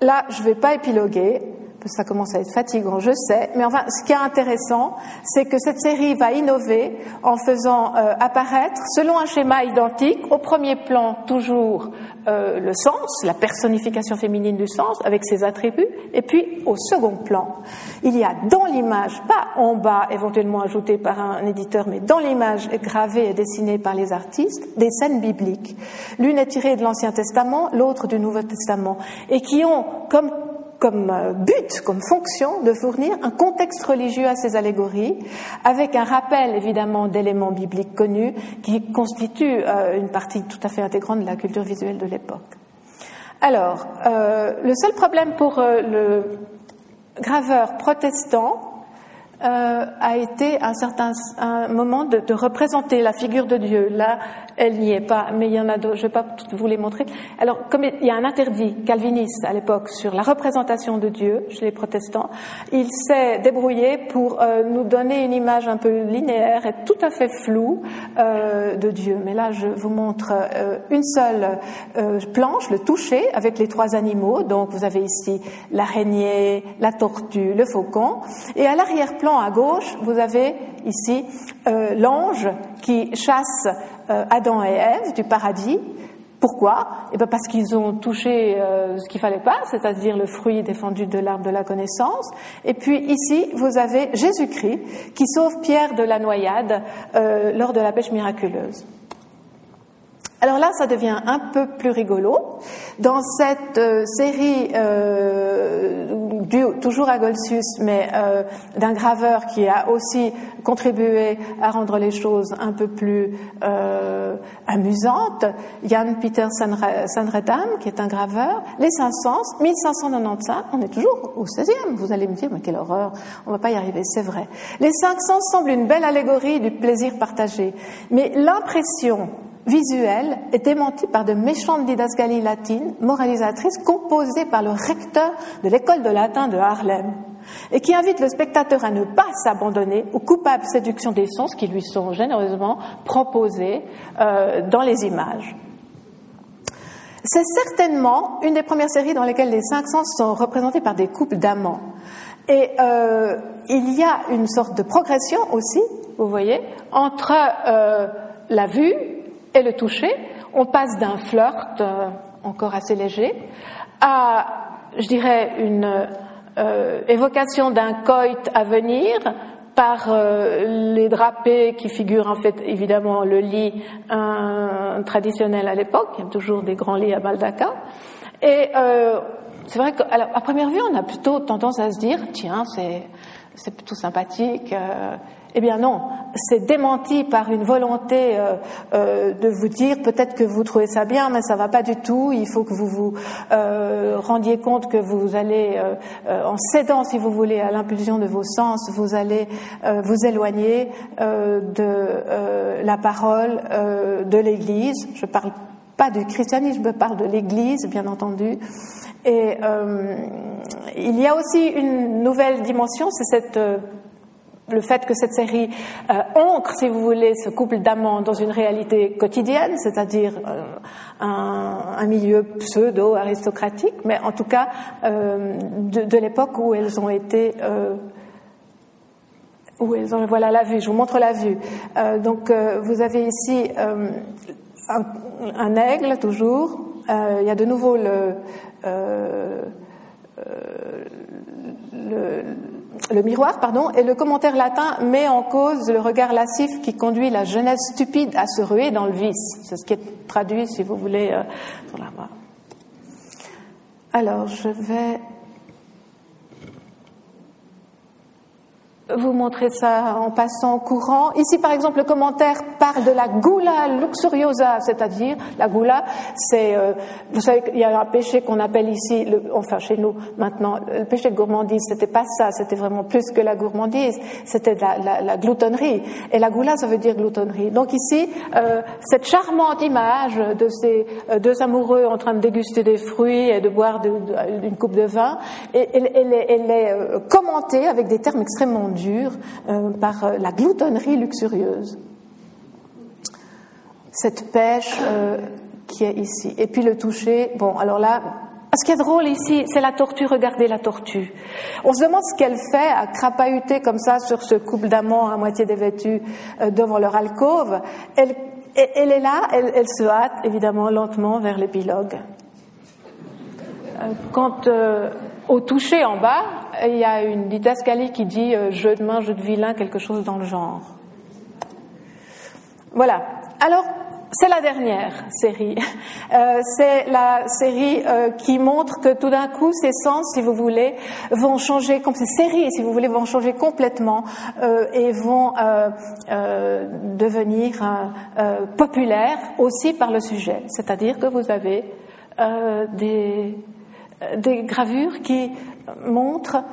là, je ne vais pas épiloguer ça commence à être fatigant, je sais, mais enfin, ce qui est intéressant, c'est que cette série va innover en faisant euh, apparaître, selon un schéma identique, au premier plan toujours euh, le sens, la personnification féminine du sens avec ses attributs, et puis au second plan, il y a dans l'image, pas en bas éventuellement ajouté par un éditeur, mais dans l'image gravée et dessinée par les artistes, des scènes bibliques. L'une est tirée de l'Ancien Testament, l'autre du Nouveau Testament, et qui ont comme comme euh, but, comme fonction, de fournir un contexte religieux à ces allégories, avec un rappel évidemment d'éléments bibliques connus qui constituent euh, une partie tout à fait intégrante de la culture visuelle de l'époque. Alors, euh, le seul problème pour le graveur protestant, a été un certain moment de, de, représenter la figure de Dieu. Là, elle n'y est pas, mais il y en a d'autres. Je ne vais pas vous les montrer. Alors, comme il y a un interdit calviniste à l'époque sur la représentation de Dieu chez les protestants, il s'est débrouillé pour euh, nous donner une image un peu linéaire et tout à fait floue euh, de Dieu. Mais là, je vous montre euh, une seule planche, le toucher, avec les trois animaux. Donc, vous avez ici l'araignée, la tortue, le faucon, et à l'arrière-plan à gauche, vous avez ici l'ange qui chasse Adam et Ève du paradis. Pourquoi? Eh bien parce qu'ils ont touché euh, ce qu'il fallait pas, c'est-à-dire le fruit défendu de l'arbre de la connaissance. Et puis ici, vous avez Jésus-Christ qui sauve Pierre de la noyade lors de la pêche miraculeuse. Alors là, ça devient un peu plus rigolo. Dans cette euh, série, euh, toujours à Golsius, mais euh, d'un graveur qui a aussi contribué à rendre les choses un peu plus amusantes, Jan Peter Sanredam, qui est un graveur, les 500, 1595, on est toujours au 16e. Vous allez me dire, mais quelle horreur, on va pas y arriver, c'est vrai. Les 500 semblent une belle allégorie du plaisir partagé, mais l'impression visuel est démenti par de méchantes didascalies latines moralisatrices composées par le recteur de l'école de latin de Harlem et qui invitent le spectateur à ne pas s'abandonner aux coupables séductions des sens qui lui sont généreusement proposées euh, dans les images. C'est certainement une des premières séries dans lesquelles les cinq sens sont représentés par des couples d'amants. Et euh, il y a une sorte de progression aussi, vous voyez, entre euh, la vue le toucher. On passe d'un flirt euh, encore assez léger à, je dirais, une euh, évocation d'un coït à venir par euh, les drapés qui figurent en fait évidemment le lit traditionnel à l'époque, il y a toujours des grands lits à baldaquin. Et c'est vrai qu'à première vue, on a plutôt tendance à se dire, tiens, c'est plutôt sympathique. Eh bien non, c'est démenti par une volonté euh, euh, de vous dire peut-être que vous trouvez ça bien, mais ça va pas du tout. Il faut que vous vous euh, rendiez compte que vous allez, en cédant, si vous voulez, à l'impulsion de vos sens, vous allez vous éloigner de la parole de l'Église. Je parle pas du christianisme, je parle de l'Église, bien entendu. Et il y a aussi une nouvelle dimension, c'est cette le fait que cette série euh, ancre, si vous voulez, ce couple d'amants dans une réalité quotidienne, c'est-à-dire euh, un, milieu pseudo-aristocratique, mais en tout cas euh, de, l'époque où elles ont été... où elles ont, voilà la vue, je vous montre la vue. donc vous avez ici un, aigle toujours, il y a de nouveau le le miroir, pardon, et le commentaire latin met en cause le regard lascif qui conduit la jeunesse stupide à se ruer dans le vice. C'est ce qui est traduit, si vous voulez, euh, sur Alors, je vais vous montrer ça en passant courant. Ici, par exemple, le commentaire parle de la gula luxuriosa, c'est-à-dire la gula, c'est, euh, vous savez, il y a un péché qu'on appelle ici, enfin chez nous maintenant, le péché de gourmandise. C'était pas ça, c'était vraiment plus que la gourmandise, c'était la, la, la, gloutonnerie. Et la gula, ça veut dire gloutonnerie. Donc ici, euh, cette charmante image de ces euh, deux amoureux en train de déguster des fruits et de boire de, une coupe de vin, elle, elle, est, elle est euh, commentée avec des termes extrêmement euh, par euh, la gloutonnerie luxurieuse. Cette pêche euh, qui est ici. Et puis le toucher, bon, alors là, ce qui est drôle ici, c'est la tortue. Regardez la tortue. On se demande ce qu'elle fait à crapahuter comme ça sur ce couple d'amants à moitié dévêtus devant leur alcôve. Elle, est là, elle, se hâte évidemment lentement vers l'épilogue. Quand au toucher en bas, il y a une didascalie qui dit euh, jeu de main, jeu de vilain, quelque chose dans le genre. Voilà. Alors, c'est la dernière série. Euh, c'est la série euh, qui montre que tout d'un coup, ces sens, si vous voulez, vont changer, comme ces séries, si vous voulez, vont changer complètement et vont devenir populaires aussi par le sujet. C'est-à-dire que vous avez des des gravures qui montrent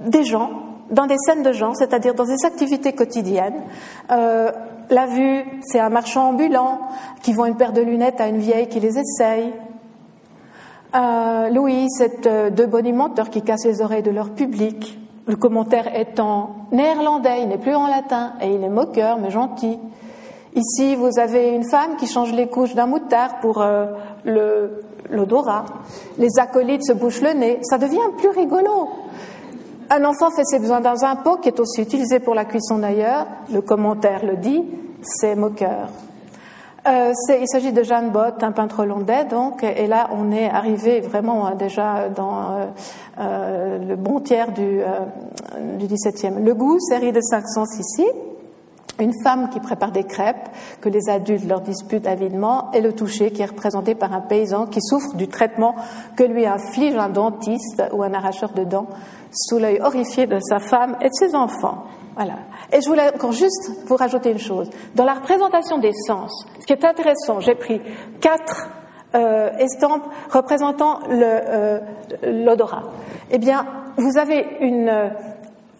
des gens dans des scènes de gens, c'est-à-dire dans des activités quotidiennes. Euh, la vue, c'est un marchand ambulant qui vend une paire de lunettes à une vieille qui les essaye. Euh, Louis, c'est euh, deux bonimenteurs qui cassent les oreilles de leur public. Le commentaire est en néerlandais, il n'est plus en latin, et il est moqueur mais gentil. Ici, vous avez une femme qui change les couches d'un moutard pour euh, l'odorat. Les acolytes se bouchent le nez. Ça devient plus rigolo. Un enfant fait ses besoins dans un pot qui est aussi utilisé pour la cuisson d'ailleurs. Le commentaire le dit, c'est moqueur. Euh, il s'agit de Jeanne Bott, un peintre hollandais, donc, et là on est arrivé vraiment hein, déjà dans euh, euh, le bon tiers du, du 17e. Le goût, série de 500 ici. Une femme qui prépare des crêpes que les adultes leur disputent avidement et le toucher qui est représenté par un paysan qui souffre du traitement que lui inflige un dentiste ou un arracheur de dents sous l'œil horrifié de sa femme et de ses enfants. Voilà. Et je voulais encore juste vous rajouter une chose. Dans la représentation des sens, ce qui est intéressant, j'ai pris quatre euh, estampes représentant euh, l'odorat. eh bien, vous avez une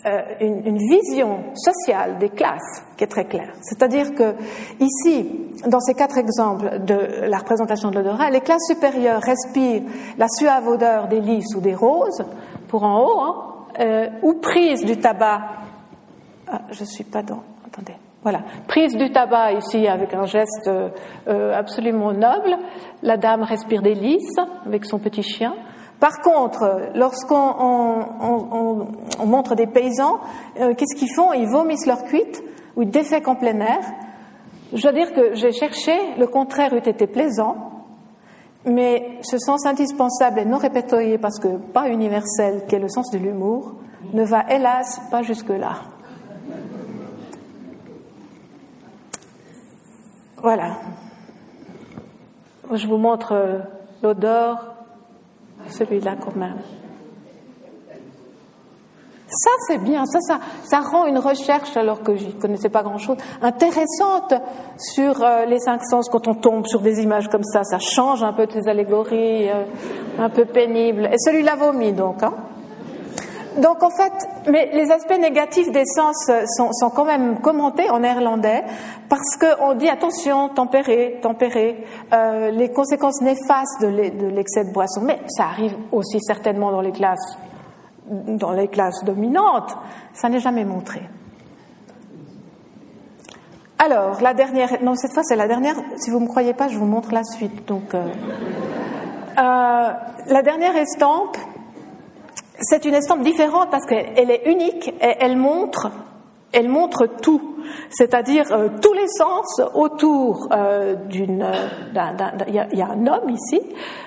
euh, une, vision sociale des classes qui est très claire. C'est-à-dire que ici, dans ces quatre exemples de la représentation de l'odorat, les classes supérieures respirent la suave odeur des lys ou des roses, pour en haut, hein, euh, ou prise du tabac. Ah, je suis pas dans. Attendez. Voilà, prise du tabac ici avec un geste euh, absolument noble. La dame respire des lys avec son petit chien. Par contre, lorsqu'on montre des paysans, euh, qu'est-ce qu'ils font? Ils vomissent leur cuite ou ils défèquent en plein air. Je dois dire que j'ai cherché, le contraire eût été plaisant, mais ce sens indispensable et non répertorié parce que pas universel, qui est le sens de l'humour, ne va hélas pas jusque-là. Voilà. Je vous montre euh, l'odeur celui-là quand même. Ça, c'est bien. Ça, ça, ça rend une recherche, alors que j'y connaissais pas grand-chose, intéressante sur euh, les cinq sens quand on tombe sur des images comme ça. Ça change un peu de allégories euh, un peu pénibles. Et celui-là vomit donc. Hein donc en fait, mais les aspects négatifs des sens sont, sont quand même commentés en néerlandais parce qu'on dit attention, tempérer, tempérer, euh, les conséquences néfastes de l'excès de boisson. Mais ça arrive aussi certainement dans les classes, dans les classes dominantes. Ça n'est jamais montré. Alors, la dernière, non, cette fois c'est la dernière. Si vous ne me croyez pas, je vous montre la suite. Donc, euh, euh, la dernière estampe, c'est une estampe différente parce qu'elle est unique et elle montre, elle montre tout, c'est-à-dire euh, tous les sens autour euh, d'une. Il y, a un homme ici.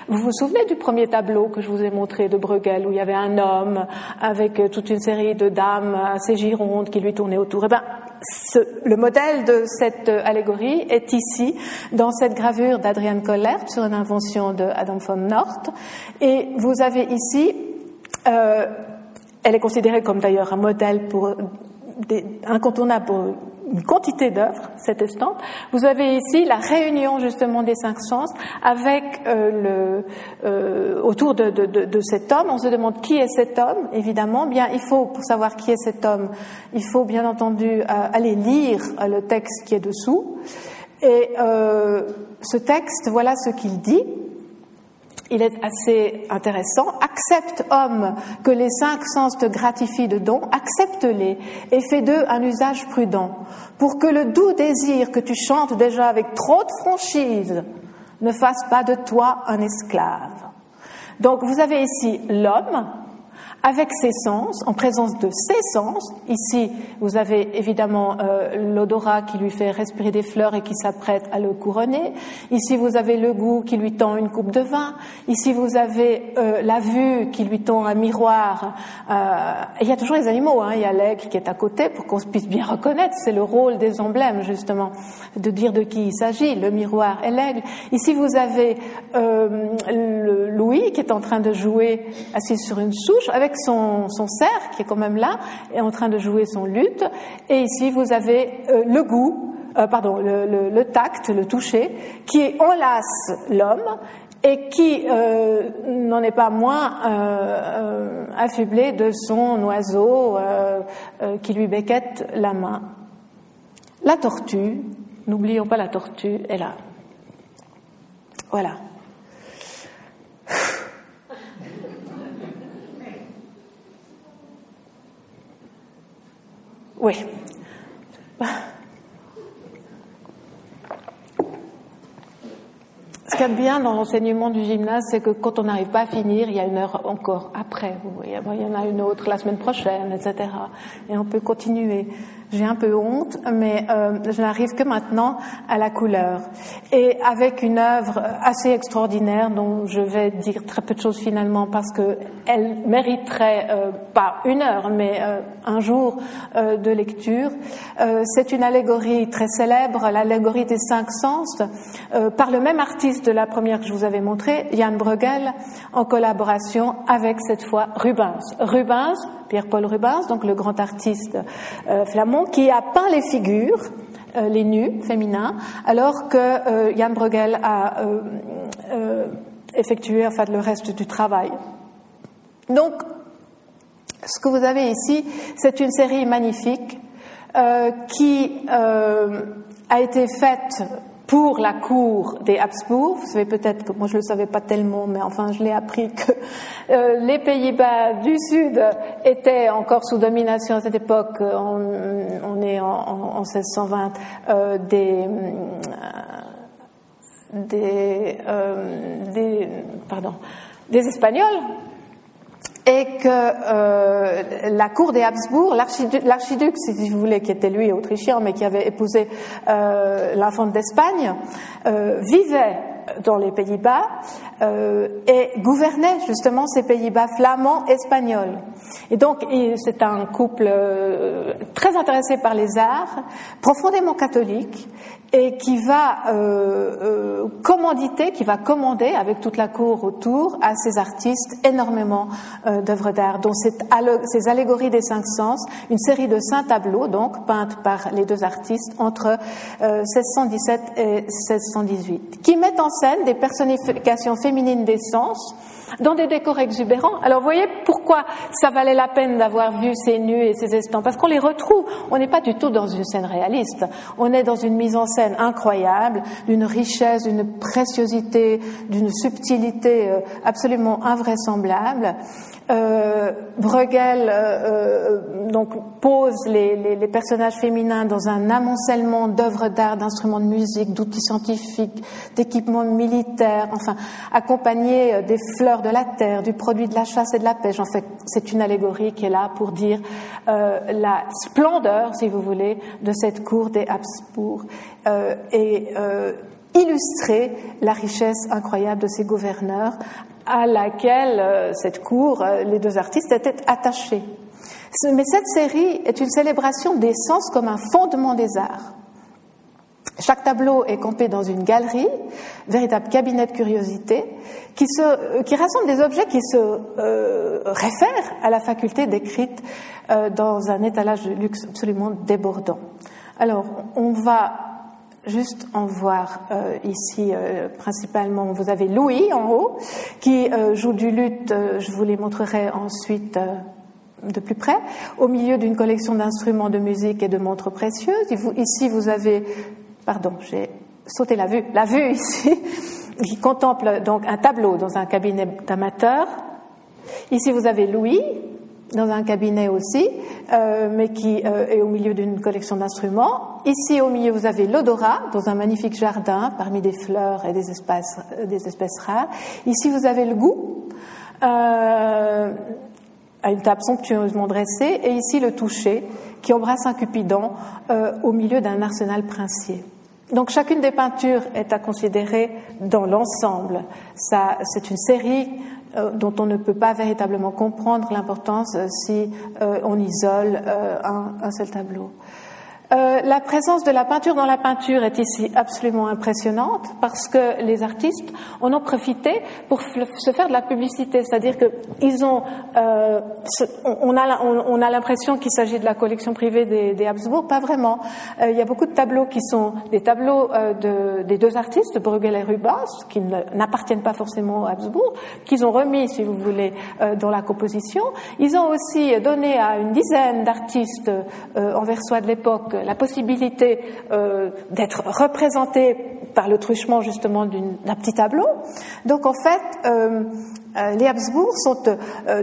Vous vous souvenez du premier tableau que je vous ai montré de Bruegel où il y avait un homme avec euh, toute une série de dames assez girondes qui lui tournaient autour? Eh ben, ce, le modèle de cette allégorie est ici, dans cette gravure d'Adrian Collert sur une invention de Adam von Nort. Et vous avez ici euh, elle est considérée comme d'ailleurs un modèle pour des, incontournable pour une quantité d'œuvres, cette estampe. Vous avez ici la réunion justement des cinq sens avec euh, euh, autour de, cet homme. On se demande qui est cet homme. Évidemment, bien il faut pour savoir qui est cet homme, il faut bien entendu aller lire le texte qui est dessous. Et ce texte, voilà ce qu'il dit il est assez intéressant. Accepte, homme, que les cinq sens te gratifient de dons, accepte-les et fais d'eux un usage prudent, pour que le doux désir que tu chantes déjà avec trop de franchise ne fasse pas de toi un esclave. Donc vous avez ici l'homme, avec ses sens, en présence de ses sens. Ici, vous avez évidemment euh, l'odorat qui lui fait respirer des fleurs et qui s'apprête à le couronner. Ici, vous avez le goût qui lui tend une coupe de vin. Ici, vous avez euh, la vue qui lui tend un miroir. Euh, il y a toujours les animaux. Hein. Il y a l'aigle qui est à côté pour qu'on puisse bien reconnaître. C'est le rôle des emblèmes, justement, de dire de qui il s'agit, le miroir et l'aigle. Ici, vous avez Louis qui est en train de jouer assis sur une souche avec son, cerf, qui est quand même là, est en train de jouer son luth. Et ici, vous avez euh, le goût, euh, pardon, le, tact, le toucher, qui enlace l'homme et qui euh, n'en est pas moins affublé de son oiseau qui lui becquette la main. La tortue, n'oublions pas la tortue, est là. Voilà. Oui. Ce qu'il y a bien dans l'enseignement du gymnase, c'est que quand on n'arrive pas à finir, il y a une heure encore après. Vous voyez, il y en a une autre la semaine prochaine, etc. Et on peut continuer. J'ai un peu honte, mais euh, je n'arrive que maintenant à la couleur. Et avec une œuvre assez extraordinaire dont je vais dire très peu de choses finalement parce qu'elle mériterait euh, pas une heure, mais euh, un jour de lecture. C'est une allégorie très célèbre, l'allégorie des cinq sens, par le même artiste de la première que je vous avais montrée, Jan Bruegel, en collaboration avec cette fois Rubens. Rubens, Pierre-Paul Rubens, donc le grand artiste flamand qui a peint les figures, euh, les nus féminins, alors que euh, Jan Bruegel a euh, effectué le reste du travail. Donc, ce que vous avez ici, c'est une série magnifique qui a été faite pour la cour des Habsbourg. Vous savez peut-être que moi je ne le savais pas tellement, mais enfin je l'ai appris que euh, les Pays-Bas du Sud étaient encore sous domination à cette époque. On, est en, 1620 euh, des des, euh, des pardon des Espagnols et que euh, la cour des Habsbourg, l'archiduc, si vous voulez, qui était lui autrichien, mais qui avait épousé euh, l'infante d'Espagne, euh, vivait dans les Pays-Bas euh, et gouvernait justement ces Pays-Bas flamands espagnols. Et donc c'est un couple euh, très intéressé par les arts, profondément catholique, et qui va euh, euh, commanditer, qui va commander avec toute la cour autour à ces artistes énormément euh, d'œuvres d'art, dont ces allégories des cinq sens, une série de cinq tableaux donc peintes par les deux artistes entre 1617 et 1618, qui mettent en scène des personnifications féminines des sens dans des décors exubérants. Alors vous voyez pourquoi ça valait la peine d'avoir vu ces nus et ces estampes, parce qu'on les retrouve. On n'est pas du tout dans une scène réaliste. On est dans une mise en scène incroyable, d'une richesse, d'une préciosité, d'une subtilité euh, absolument invraisemblable. Euh, Bruegel euh, euh, donc pose les, personnages féminins dans un amoncellement d'œuvres d'art, d'instruments de musique, d'outils scientifiques, d'équipements militaires, enfin accompagnés des fleurs de la terre, du produit de la chasse et de la pêche. En fait, c'est une allégorie qui est là pour dire la splendeur, si vous voulez, de cette cour des Habsbourg et illustrer la richesse incroyable de ces gouverneurs à laquelle euh, cette cour, euh, les deux artistes étaient attachés. Mais cette série est une célébration des sens comme un fondement des arts. Chaque tableau est campé dans une galerie, véritable cabinet de curiosité, qui, se, euh, qui rassemble des objets qui se réfèrent à la faculté décrite dans un étalage de luxe absolument débordant. Alors, on va juste en voir euh, ici euh, principalement. Vous avez Louis en haut qui euh, joue du luth. je vous les montrerai ensuite de plus près. Au milieu d'une collection d'instruments de musique et de montres précieuses. ici, vous avez, pardon, j'ai sauté la vue, la vue ici, qui contemple donc un tableau dans un cabinet d'amateurs. Ici, vous avez Louis dans un cabinet aussi, euh, mais qui euh, est au milieu d'une collection d'instruments. Ici, au milieu, vous avez l'odorat, dans un magnifique jardin, parmi des fleurs et des espèces, euh, des espèces rares. Ici, vous avez le goût, à une table somptueusement dressée, et ici, le toucher, qui embrasse un cupidon au milieu d'un arsenal princier. Donc chacune des peintures est à considérer dans l'ensemble. C'est une série dont on ne peut pas véritablement comprendre l'importance euh, si euh, on isole un, seul tableau. Euh, la présence de la peinture dans la peinture est ici absolument impressionnante parce que les artistes en ont profité pour se faire de la publicité, c'est-à-dire que ils ont, euh, on a, on, a l'impression qu'il s'agit de la collection privée des, Habsbourg, pas vraiment. Euh, il y a beaucoup de tableaux qui sont des tableaux euh, de, des deux artistes, Bruegel et Rubens, qui n'appartiennent pas forcément aux Habsbourg, qu'ils ont remis, si vous voulez, dans la composition. Ils ont aussi donné à une dizaine d'artistes anversois de l'époque la possibilité euh, d'être représenté par le truchement justement d'un petit tableau. Donc en fait, euh, euh, les Habsbourg sont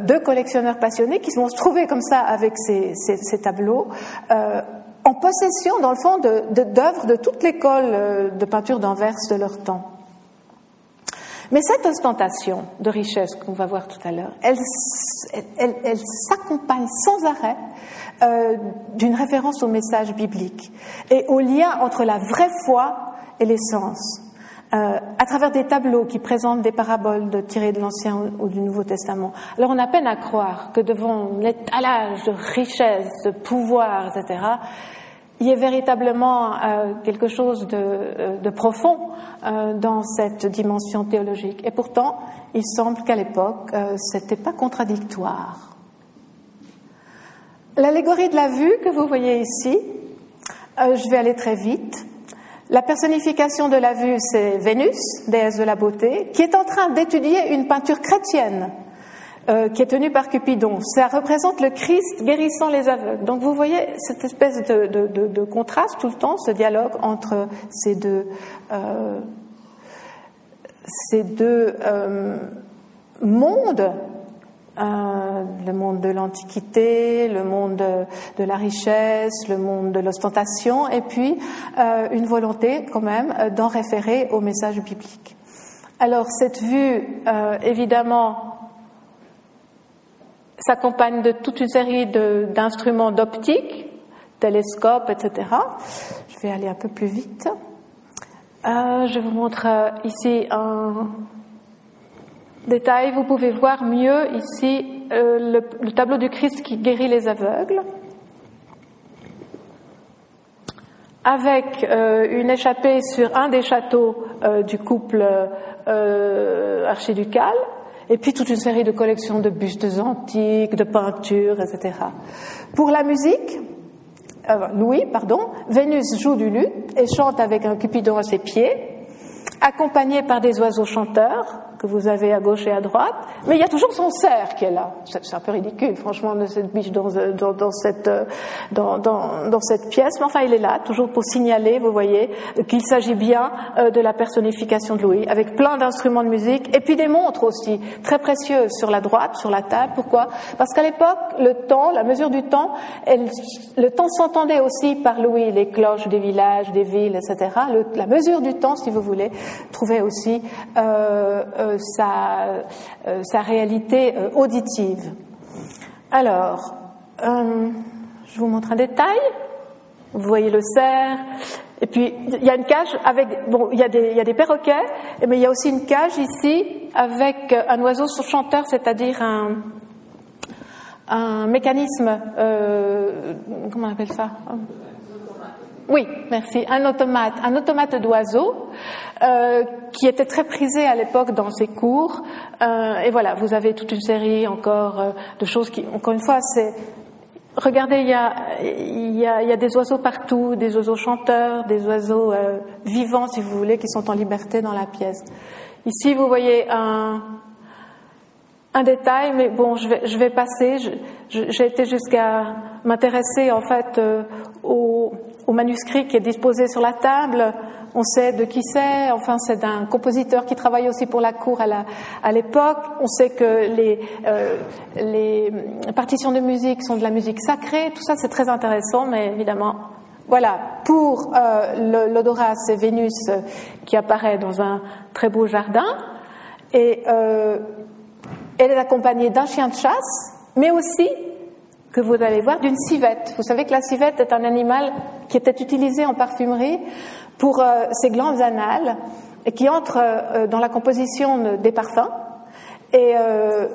deux collectionneurs passionnés qui vont se trouver comme ça avec ces, tableaux en possession, dans le fond, d'œuvres de, toute l'école de peinture d'Anvers de leur temps. Mais cette ostentation de richesse qu'on va voir tout à l'heure, elle, s'accompagne sans arrêt euh, d'une référence au message biblique et au lien entre la vraie foi et l'essence. Euh, à travers des tableaux qui présentent des paraboles tirées de l'Ancien ou du Nouveau Testament. Alors on a peine à croire que devant l'étalage de richesse, de pouvoir, etc., il y ait véritablement euh, quelque chose de, profond dans cette dimension théologique. Et pourtant, il semble qu'à l'époque, c'était pas contradictoire. L'allégorie de la vue que vous voyez ici, je vais aller très vite. La personnification de la vue, c'est Vénus, déesse de la beauté, qui est en train d'étudier une peinture chrétienne euh, qui est tenue par Cupidon. Ça représente le Christ guérissant les aveugles. Donc vous voyez cette espèce de, contraste tout le temps, ce dialogue entre ces deux, euh, ces deux euh, mondes euh, le monde de l'Antiquité, le monde de, la richesse, le monde de l'ostentation, et puis euh, une volonté quand même euh, d'en référer au message biblique. Alors cette vue, évidemment, s'accompagne de toute une série d'instruments d'optique, télescopes, etc. Je vais aller un peu plus vite. je vous montre ici un, détail, vous pouvez voir mieux ici euh, le, tableau du Christ qui guérit les aveugles, avec euh, une échappée sur un des châteaux euh, du couple archiducal, et puis toute une série de collections de bustes antiques, de peintures, etc. Pour la musique, Louis, pardon, Vénus joue du luth et chante avec un cupidon à ses pieds, accompagné par des oiseaux chanteurs, vous avez à gauche et à droite, mais il y a toujours son cerf qui est là. C'est un peu ridicule, franchement, de cette biche dans, dans, dans cette, pièce, mais enfin, il est là, toujours pour signaler, vous voyez, qu'il s'agit bien euh, de la personnification de Louis, avec plein d'instruments de musique, et puis des montres aussi, très précieuses sur la droite, sur la table. Pourquoi? Parce qu'à l'époque, le temps, la mesure du temps, le temps s'entendait aussi par Louis, les cloches des villages, des villes, etc. la mesure du temps, si vous voulez, trouvait aussi euh, euh, sa, euh, sa, réalité euh, auditive. Alors, je vous montre un détail. Vous voyez le cerf. Et puis, il y a une cage avec. Bon, il y, a des, y a des perroquets, mais il y a aussi une cage ici avec un oiseau chanteur, c'est-à-dire un, un mécanisme. comment on appelle ça? Oui, merci. Un automate, un automate d'oiseau euh, qui était très prisé à l'époque dans ces cours. Euh, et voilà, vous avez toute une série encore euh, de choses qui, encore une fois, c'est regardez, il y a, y, a, y a des oiseaux partout, des oiseaux chanteurs, des oiseaux vivants, si vous voulez, qui sont en liberté dans la pièce. Ici, vous voyez un, un détail, mais bon, je vais, je vais passer. J'ai été jusqu'à m'intéresser en fait euh, au, au manuscrit qui est disposé sur la table. On sait de qui c'est. Enfin, c'est d'un compositeur qui travaille aussi pour la cour à l'époque. On sait que les, euh, les partitions de musique sont de la musique sacrée. Tout ça, c'est très intéressant, mais évidemment, voilà. Pour euh, l'odorat, c'est Vénus qui apparaît dans un très beau jardin. Et euh, elle est accompagnée d'un chien de chasse, mais aussi que vous allez voir d'une civette. Vous savez que la civette est un animal qui était utilisé en parfumerie pour euh, ses glandes anales et qui entre euh, dans la composition des parfums. Et euh,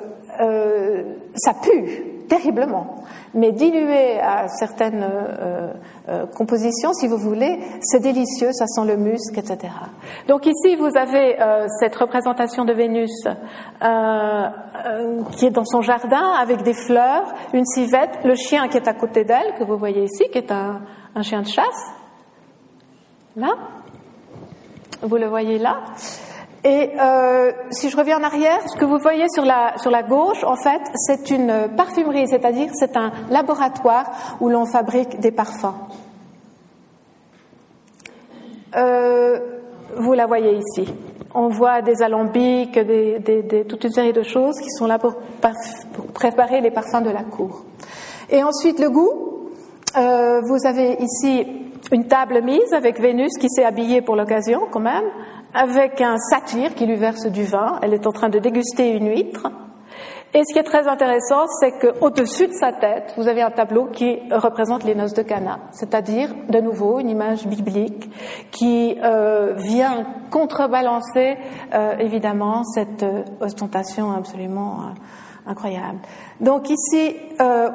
ça pue terriblement. Mais dilué à certaines compositions, si vous voulez, c'est délicieux, ça sent le musc, etc. Donc ici, vous avez cette représentation de Vénus qui est dans son jardin avec des fleurs, une civette, le chien qui est à côté d'elle, que vous voyez ici, qui est un, un chien de chasse. Là, vous le voyez là. Et euh, si je reviens en arrière, ce que vous voyez sur la, sur la gauche, en fait, c'est une parfumerie, c'est-à-dire c'est un laboratoire où l'on fabrique des parfums. Euh, vous la voyez ici. On voit des alambics, toute une série de choses qui sont là pour, pour préparer les parfums de la cour. Et ensuite, le goût, euh, vous avez ici une table mise avec Vénus qui s'est habillée pour l'occasion quand même, avec un satyre qui lui verse du vin. Elle est en train de déguster une huître. Et ce qui est très intéressant, c'est qu'au-dessus de sa tête, vous avez un tableau qui représente les noces de Cana, c'est-à-dire de nouveau une image biblique qui euh, vient contrebalancer euh, évidemment cette euh, ostentation absolument incroyable. Donc ici,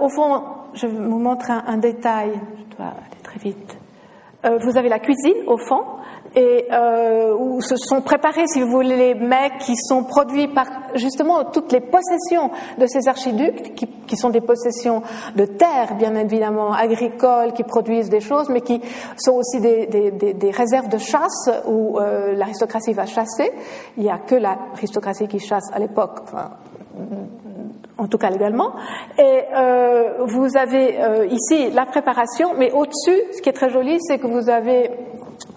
au fond, je vous montre un détail. Je dois aller très vite. Vous avez la cuisine au fond et euh, où se sont préparés, si vous voulez, les mets qui sont produits par justement toutes les possessions de ces archiducs, qui, sont des possessions de terre, bien évidemment, agricoles, qui produisent des choses, mais qui sont aussi des, réserves de chasse où euh, l'aristocratie va chasser. Il n'y a que l'aristocratie qui chasse à l'époque. En tout cas légalement. Et euh, vous avez euh, ici la préparation, mais au-dessus, ce qui est très joli, c'est que vous avez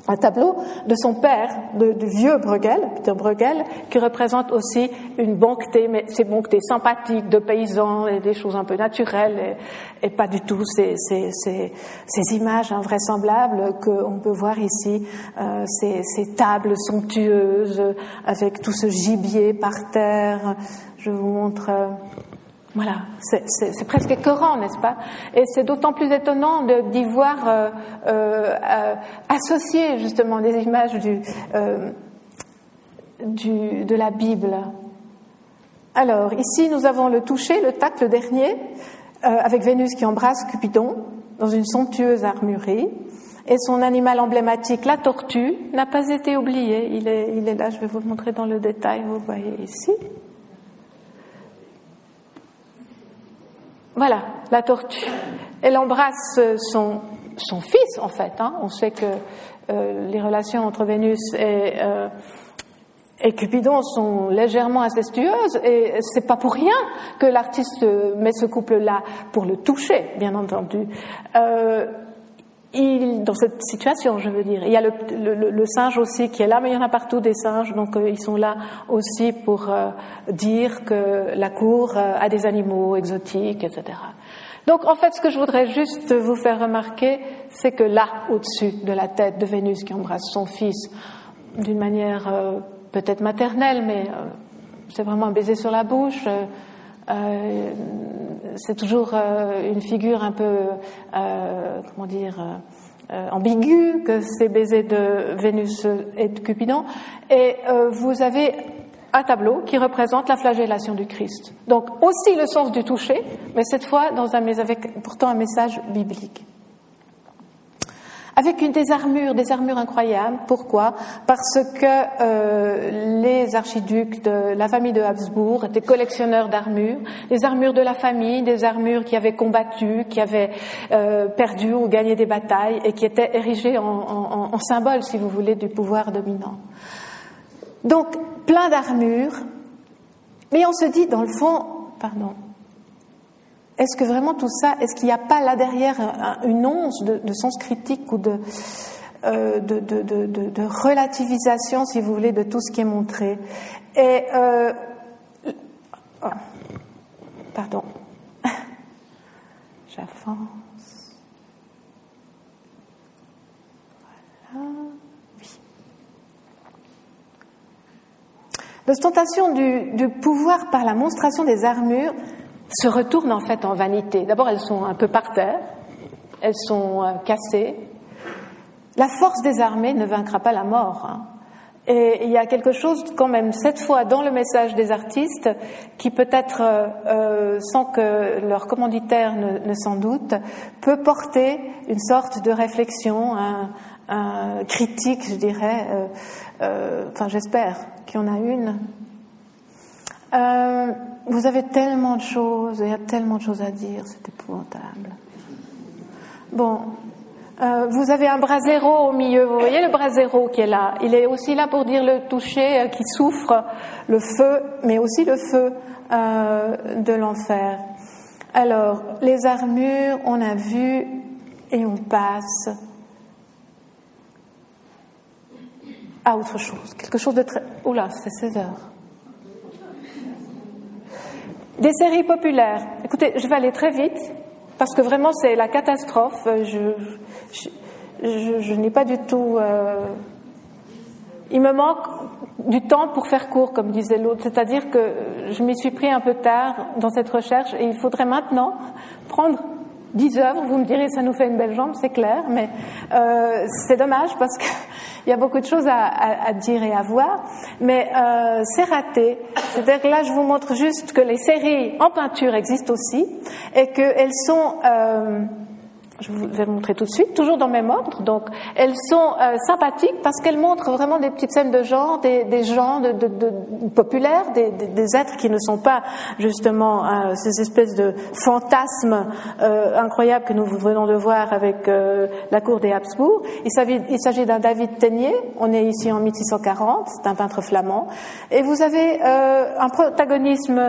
un tableau de son père, de, du vieux Bruegel, Peter Bruegel, qui représente aussi une bonté, mais ces bontés sympathiques de paysans et des choses un peu naturelles et, pas du tout ces, ces, ces, ces images invraisemblables qu'on peut voir ici, euh, ces, ces, tables somptueuses avec tout ce gibier par terre. Je vous montre. Voilà, c'est presque écœurant, n'est-ce pas? Et c'est d'autant plus étonnant d'y voir euh, euh, euh, associer justement des images de la Bible. Alors, ici, nous avons le toucher, le tact, le dernier, avec Vénus qui embrasse Cupidon dans une somptueuse armurerie. Et son animal emblématique, la tortue, n'a pas été oublié. Il est, il est là, je vais vous le montrer dans le détail, vous voyez ici. Voilà, la tortue. Elle embrasse son, son fils, en fait. Hein. On sait que euh, les relations entre Vénus et, euh, et Cupidon sont légèrement incestueuses, et c'est pas pour rien que l'artiste met ce couple-là pour le toucher, bien entendu. Euh, dans cette situation, je veux dire. Il y a le, singe aussi qui est là, mais il y en a partout des singes, donc euh, ils sont là aussi pour euh, dire que la cour euh, a des animaux exotiques, etc. Donc en fait, ce que je voudrais juste vous faire remarquer, c'est que là, au-dessus de la tête de Vénus qui embrasse son fils d'une manière peut-être maternelle, mais c'est vraiment un baiser sur la bouche. Euh, c'est toujours euh, une figure un peu, euh, comment dire, ambiguë que ces baisers de Vénus et de Cupidon. Et vous avez un tableau qui représente la flagellation du Christ. Donc aussi le sens du toucher, mais cette fois dans un, avec pourtant un message biblique avec une des armures, des armures incroyables. Pourquoi? Parce que euh, les archiducs de la famille de Habsbourg étaient collectionneurs d'armures, des armures de la famille, des armures qui avaient combattu, qui avaient euh, perdu ou gagné des batailles et qui étaient érigées en, en, en symbole, si vous voulez, du pouvoir dominant. Donc, plein d'armures, mais on se dit, dans le fond, pardon, est-ce que vraiment tout ça, est-ce qu'il n'y a pas là derrière une once de, sens critique ou de, euh, de, relativisation, si vous voulez, de tout ce qui est montré? Et euh, oh, pardon, j'avance. Voilà. Oui. L'ostentation du, du pouvoir par la monstration des armures se retournent en fait en vanité. D'abord, elles sont un peu par terre, elles sont euh, cassées. La force des armées ne vaincra pas la mort. Hein. Et il y a quelque chose quand même, cette fois, dans le message des artistes, qui peut-être, euh, euh sans que leur commanditaire ne, s'en doute, peut porter une sorte de réflexion, un, critique, je dirais, enfin j'espère qu'il y en a une. Euh, vous avez tellement de choses, il y a tellement de choses à dire, c'est épouvantable. Bon, euh, vous avez un bras au milieu, vous voyez le bras qui est là. Il est aussi là pour dire le toucher euh, qui souffre le feu, mais aussi le feu de l'enfer. Alors, les armures, on a vu et on passe à autre chose, quelque chose de très... Oula, c'est 16 heures. Des séries populaires. Écoutez, je vais aller très vite parce que vraiment c'est la catastrophe. Je, je, je, n'ai pas du tout. il me manque du temps pour faire court, comme disait l'autre. C'est-à-dire que je m'y suis pris un peu tard dans cette recherche et il faudrait maintenant prendre dix œuvres. Vous me direz, ça nous fait une belle jambe, c'est clair, mais euh, c'est dommage parce qu'il y a beaucoup de choses à, dire et à voir. Mais euh, c'est raté. C'est-à-dire que là, je vous montre juste que les séries en peinture existent aussi et qu'elles sont... Euh, je vous vais montrer tout de suite, toujours dans le même ordre. Donc, elles sont euh, sympathiques parce qu'elles montrent vraiment des petites scènes de genre, des, des gens de, de, de populaires, des, des, êtres qui ne sont pas justement euh, ces espèces de fantasmes euh, incroyables que nous venons de voir avec euh, la cour des Habsbourg. Il s'agit, d'un David Ténier. On est ici en 1640. C'est un peintre flamand. Et vous avez un protagonisme,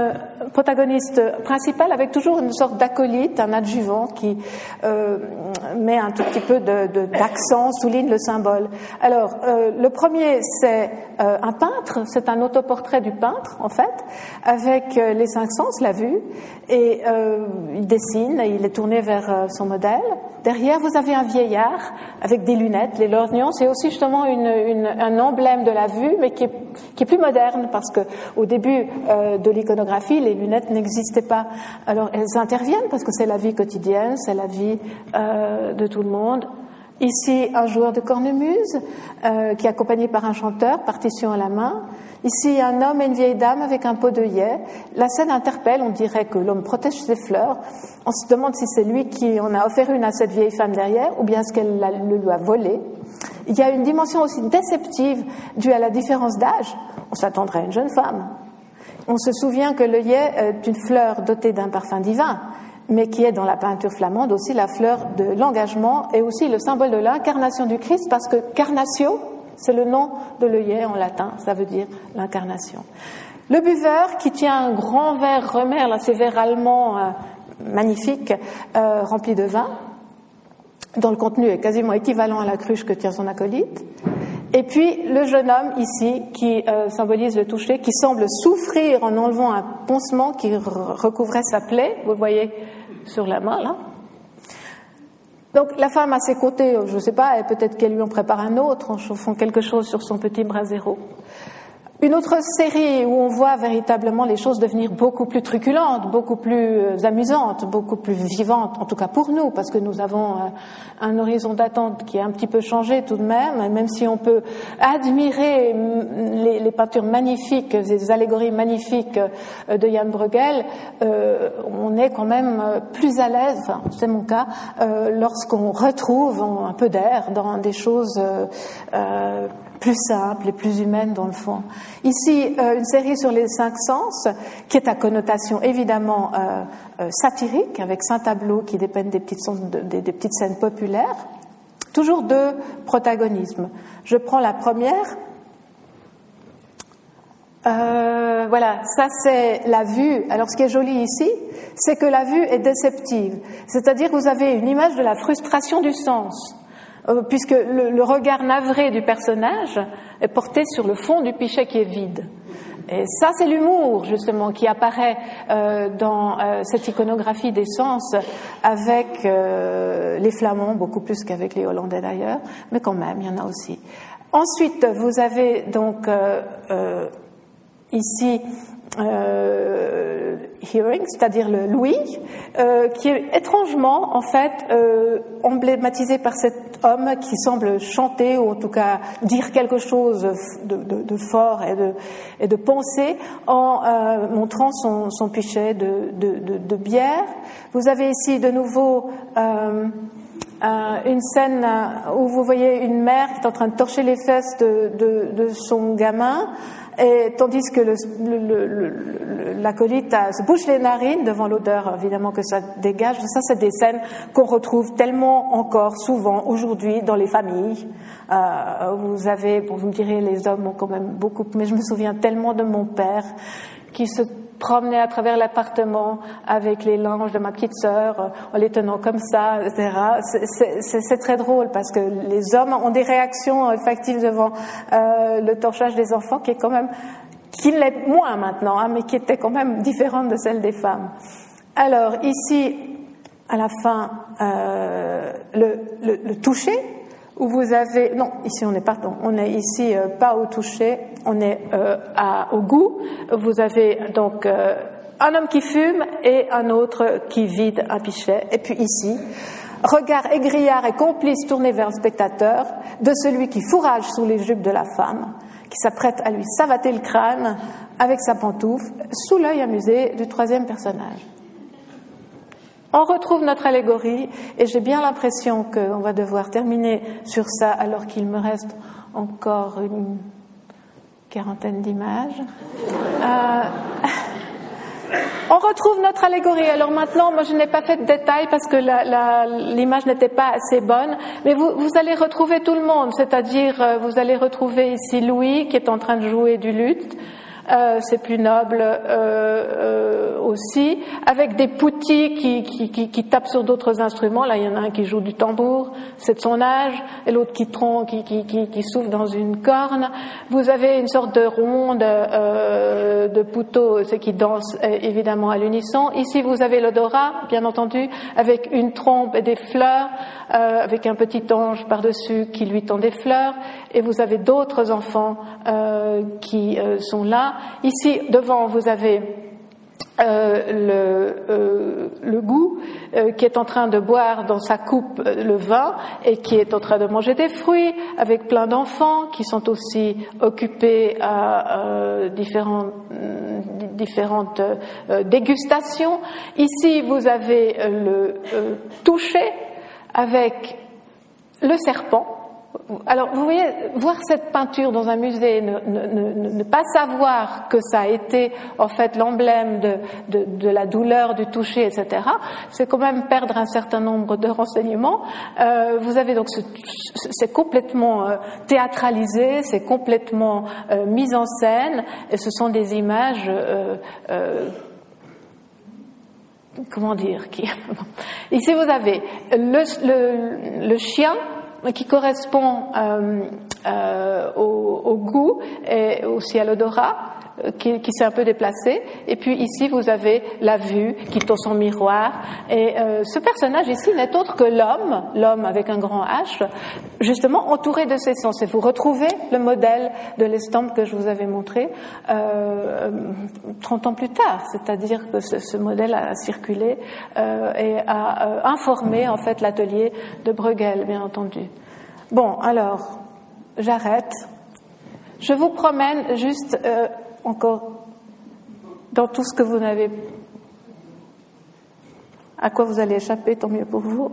protagoniste principal avec toujours une sorte d'acolyte, un adjuvant qui met un tout petit peu d'accent, souligne le symbole. Alors, euh, le premier, c'est euh, un peintre, c'est un autoportrait du peintre, en fait, avec euh, les cinq sens, la vue, et il dessine, il est tourné vers son modèle. Derrière, vous avez un vieillard avec des lunettes, les lorgnons, c'est aussi justement un emblème de la vue, mais qui est, qui est plus moderne, parce que au début de l'iconographie, les lunettes n'existaient pas. Alors, elles interviennent, parce que c'est la vie quotidienne, c'est la vie euh, de tout le monde. Ici, un joueur de cornemuse euh, qui est accompagné par un chanteur, partition à la main. Ici, un homme et une vieille dame avec un pot d'œillet. La scène interpelle, on dirait que l'homme protège ses fleurs. On se demande si c'est lui qui en a offert une à cette vieille femme derrière ou bien ce qu'elle le lui a volé. Il y a une dimension aussi déceptive due à la différence d'âge. On s'attendrait à une jeune femme. On se souvient que l'œillet est une fleur dotée d'un parfum divin mais qui est dans la peinture flamande aussi la fleur de l'engagement et aussi le symbole de l'incarnation du Christ, parce que carnatio, c'est le nom de l'œillet en latin, ça veut dire l'incarnation. Le buveur qui tient un grand verre remer, là, ces verres allemands euh, magnifiques, euh, remplis de vin, dont le contenu est quasiment équivalent à la cruche que tient son acolyte. Et puis le jeune homme ici qui euh, symbolise le toucher, qui semble souffrir en enlevant un poncement qui recouvrait sa plaie. Vous voyez sur la main là. Donc la femme à ses côtés, je ne sais pas, peut-être qu'elle lui en prépare un autre en chauffant quelque chose sur son petit brasero. Une autre série où on voit véritablement les choses devenir beaucoup plus truculentes, beaucoup plus euh, amusantes, beaucoup plus vivantes, en tout cas pour nous, parce que nous avons euh, un horizon d'attente qui a un petit peu changé tout de même, même si on peut admirer mm, les, peintures magnifiques, les allégories magnifiques euh, de Jan Bruegel, on est quand même plus à l'aise, enfin c'est mon cas, lorsqu'on retrouve un peu d'air dans des choses plus simple et plus humaine dans le fond. Ici, euh, une série sur les cinq sens, qui est à connotation évidemment euh, euh, satirique, avec cinq tableaux qui dépeignent des petites, des, petites scènes populaires. Toujours deux protagonismes. Je prends la première. Euh, voilà, ça c'est la vue. Alors ce qui est joli ici, c'est que la vue est déceptive. C'est-à-dire que vous avez une image de la frustration du sens. Euh, puisque le, regard navré du personnage est porté sur le fond du pichet qui est vide. Et ça, c'est l'humour, justement, qui apparaît euh, dans euh, cette iconographie des sens avec les Flamands, beaucoup plus qu'avec les Hollandais d'ailleurs, mais quand même, il y en a aussi. Ensuite, vous avez donc ici euh, hearing, c'est-à-dire le Louis, euh, qui est étrangement en fait euh, emblématisé par cet homme qui semble chanter ou en tout cas dire quelque chose de, fort et de, et penser en euh, montrant son, son pichet de, bière. Vous avez ici de nouveau une scène où vous voyez une mère qui est en train de torcher les fesses de son gamin et tandis que l'acolyte se bouche les narines devant l'odeur évidemment que ça dégage. Ça, c'est des scènes qu'on retrouve tellement encore souvent aujourd'hui dans les familles. Euh, vous avez, bon, vous me direz, les hommes ont quand même beaucoup, mais je me souviens tellement de mon père qui se promenait à travers l'appartement avec les langes de ma petite sœur, en les tenant comme ça, etc. C'est très drôle parce que les hommes ont des réactions effectives devant euh, le torchage des enfants qui est quand même, qui l'est moins maintenant, hein, mais qui était quand même différente de celle des femmes. Alors ici, à la fin, euh, le, le, le toucher, où vous avez non ici on est pardon on est ici euh, pas au toucher. On est euh, à, au goût. Vous avez donc euh, un homme qui fume et un autre qui vide un pichet. Et puis ici regard égrillard et complice tourné vers le spectateur de celui qui fourrage sous les jupes de la femme qui s'apprête à lui savater le crâne avec sa pantoufle sous l'œil amusé du troisième personnage on retrouve notre allégorie et j'ai bien l'impression qu'on va devoir terminer sur ça alors qu'il me reste encore une quarantaine d'images. Euh, on retrouve notre allégorie. Alors maintenant, moi je n'ai pas fait de détails parce que l'image n'était pas assez bonne, mais vous, vous, allez retrouver tout le monde, c'est-à-dire euh, vous allez retrouver ici Louis qui est en train de jouer du luth, euh, c'est plus noble euh, euh, aussi, avec des poutis qui, qui, qui, qui tapent sur d'autres instruments. Là, il y en a un qui joue du tambour, c'est de son âge, et l'autre qui tronc, qui, qui, qui, souffle dans une corne. Vous avez une sorte de ronde euh, de pouteaux, c'est qui dansent évidemment à l'unisson. Ici, vous avez l'odorat, bien entendu, avec une trompe et des fleurs, avec un petit ange par-dessus qui lui tend des fleurs, et vous avez d'autres enfants qui sont là. Ici, devant, vous avez euh, le, euh, le, goût euh, qui est en train de boire dans sa coupe le vin et qui est en train de manger des fruits avec plein d'enfants qui sont aussi occupés à différentes, différentes dégustations. Ici, vous avez le toucher avec le serpent alors, vous voyez, voir cette peinture dans un musée, ne, pas savoir que ça a été en fait l'emblème de, la douleur, du toucher, etc., c'est quand même perdre un certain nombre de renseignements. Euh, vous avez donc, c'est complètement euh, théâtralisé, c'est complètement euh, mis en scène, et ce sont des images. comment dire qui... Ici, vous avez le chien qui correspond euh, euh, au, goût et aussi à l'odorat, euh, qui, s'est un peu déplacé. Et puis ici, vous avez la vue qui est son miroir. Et euh, ce personnage ici n'est autre que l'homme, l'homme avec un grand H, justement entouré de ses sens. Et vous retrouvez le modèle de l'estampe que je vous avais montré euh, 30 ans plus tard. C'est-à-dire que ce, modèle a circulé euh, et a euh, informé en fait l'atelier de Bruegel, bien entendu. Bon, alors, j'arrête. Je vous promène juste encore dans tout ce que vous n'avez, à quoi vous allez échapper, tant mieux pour vous.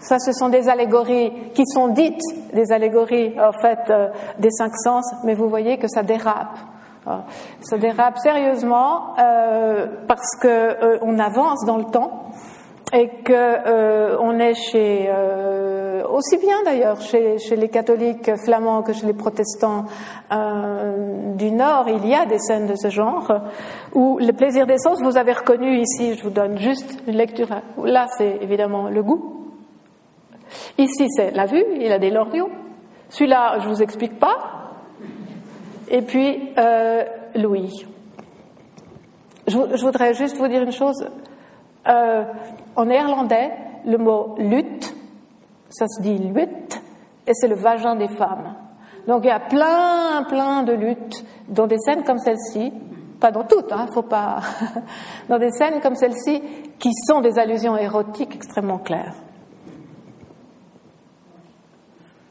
Ça, ce sont des allégories qui sont dites des allégories, en fait, euh, des cinq sens, mais vous voyez que ça dérape. Euh, ça dérape sérieusement euh, parce que on avance dans le temps et que euh, on est chez euh, aussi bien d'ailleurs chez, les catholiques flamands que chez les protestants euh, du Nord, il y a des scènes de ce genre où le plaisir des sens, vous avez reconnu ici, je vous donne juste une lecture. Là, c'est évidemment le goût. Ici, c'est la vue. Il a des lorgnons. Celui-là, je vous explique pas. Et puis euh, Louis. Je, je, voudrais juste vous dire une chose. Euh, en néerlandais, le mot lutte, ça se dit lutte, et c'est le vagin des femmes. Donc il y a plein, plein de luttes dans des scènes comme celle-ci, pas dans toutes, hein, faut pas, dans des scènes comme celle-ci qui sont des allusions érotiques extrêmement claires.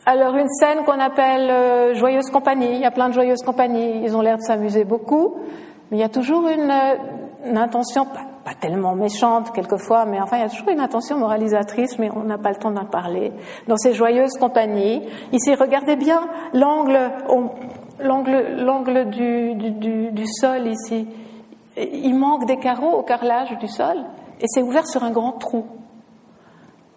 Alors une scène qu'on appelle euh, joyeuse compagnie, il y a plein de joyeuses compagnies, ils ont l'air de s'amuser beaucoup, mais il y a toujours une, euh, une intention pas tellement méchante quelquefois, mais enfin il y a toujours une intention moralisatrice, mais on n'a pas le temps d'en parler. Dans ces joyeuses compagnies, ici regardez bien l'angle, l'angle, l'angle du, sol ici. Il manque des carreaux au carrelage du sol, et c'est ouvert sur un grand trou.